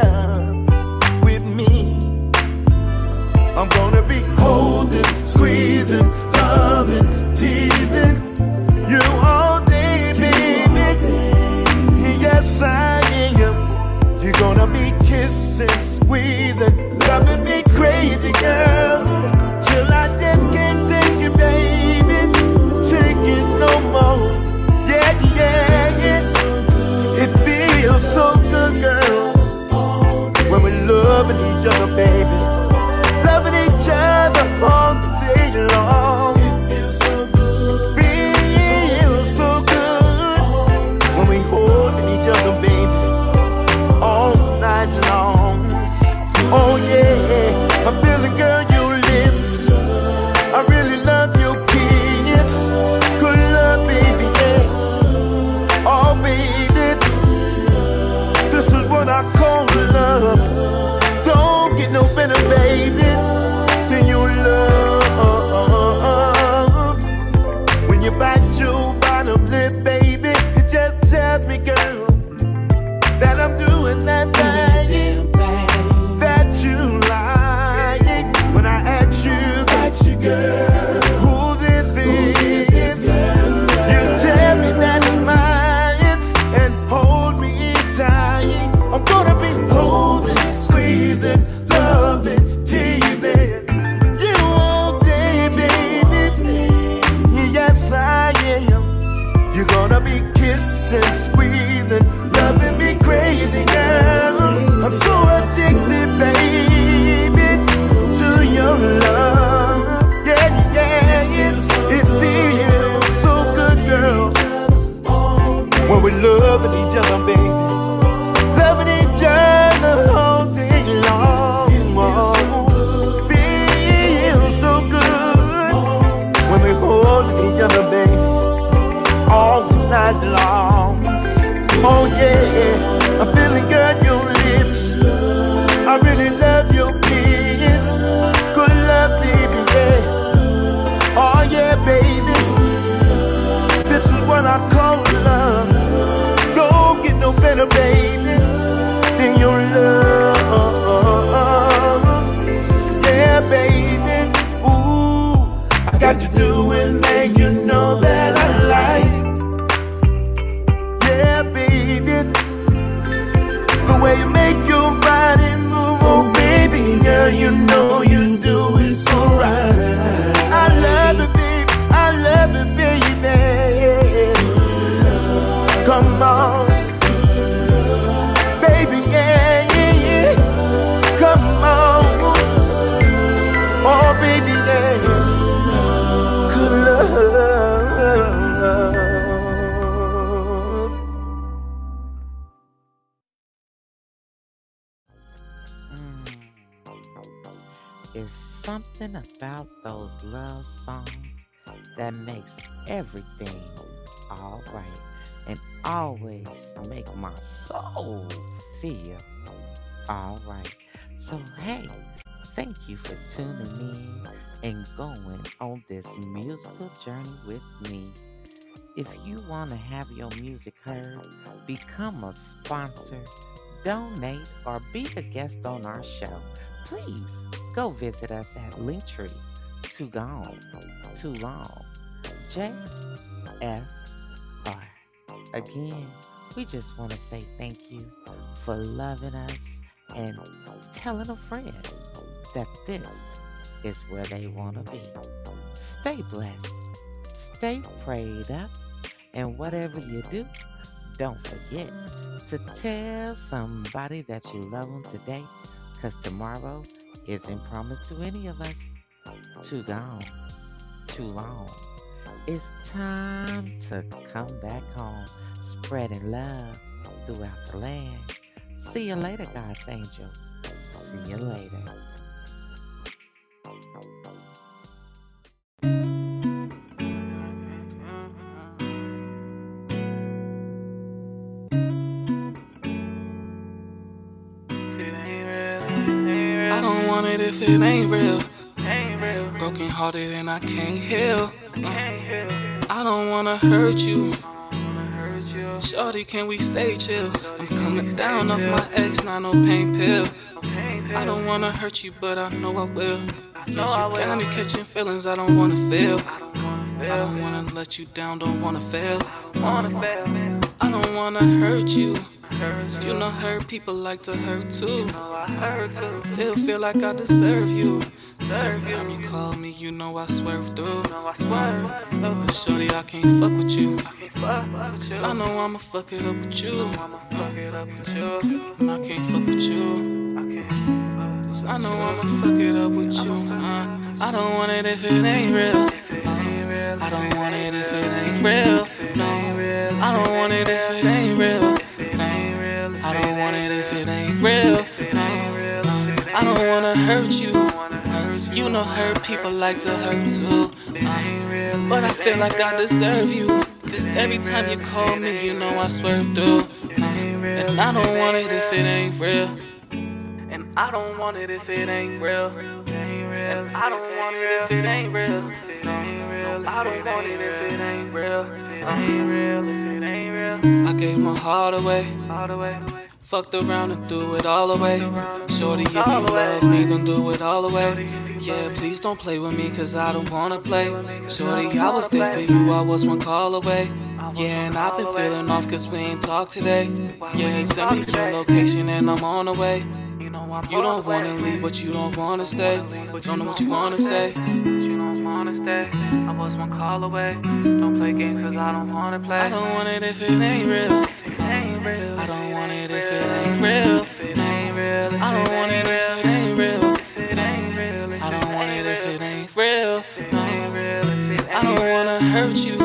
[SPEAKER 2] donate, or be a guest on our show, please go visit us at Linktree. Too gone, too long. J F R. Again, we just want to say thank you for loving us and telling a friend that this is where they want to be. Stay blessed, stay prayed up, and whatever you do, don't forget to tell somebody that you love them today, because tomorrow isn't promised to any of us. Too gone, too long. It's time to come back home, spreading love throughout the land. See you later, God's angels. See you later.
[SPEAKER 29] Hearted and I can't heal. I don't wanna hurt you. Shorty, can we stay chill? I'm coming down off my ex, not no pain pill. I don't wanna hurt you, but I know I will. Yeah, you got me catching feelings I don't wanna feel. I don't wanna let you down, don't wanna fail. I don't wanna hurt you. You know, hurt people like to hurt too. They'll feel like I deserve you. Cause every time you call me, you know I swerve through. But shorty, I can't fuck with you. Cause I know I'ma fuck it up with you. And I can't fuck with you. Cause I know I'ma fuck it up with you. Uh, I don't want it if it ain't real. No. I don't want it if it ain't real. No. I don't want it if it ain't real. Want it if it ain't real. No. no. I don't wanna hurt you. Uh, you know, hurt people like to hurt too. Uh, but I feel like I deserve you. Cause every time you call me, you know I swerve through. Uh, and I don't want it if it ain't real. And I don't want it if it ain't real. And I don't want it if it ain't real. I don't want it if it ain't real. If it ain't real. I gave my heart away. Fucked around and threw it all away. Shorty, if you love me, then do it all away. Yeah, please don't play with me, cause I don't wanna play. Shorty, I was there for you, I was one call away. Yeah, and I've been feeling off cause we ain't talked today. Yeah, send me your location and I'm on the way. You don't wanna leave, but you don't wanna stay. Don't know what you wanna say. Don't wanna stay. I was one call away. Don't play games cause I don't wanna play. I don't want it if it ain't real. I don't want it if it ain't real. I don't want it if it ain't real. I don't want it if it ain't real. I don't wanna hurt you.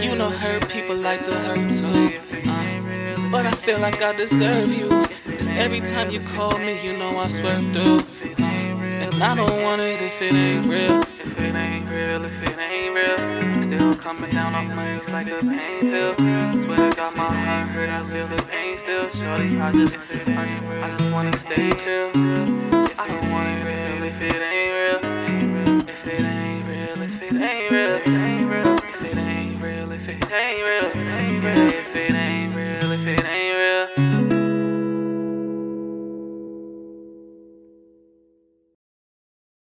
[SPEAKER 29] You know, hurt people like to hurt too. Uh, but I feel like I deserve you. Cause every time you call me, you know I swerve through. And I don't want it if it ain't real. If it ain't real, if it ain't real. Still coming down off my ass like a pain pill. Swear to God, my heart hurt, I feel the pain still. Shorty, I just, I just, I just wanna stay chill. I don't wanna real if it ain't real. If it ain't real, if it ain't real, if it ain't real, if it ain't real, if it ain't real, if it ain't real.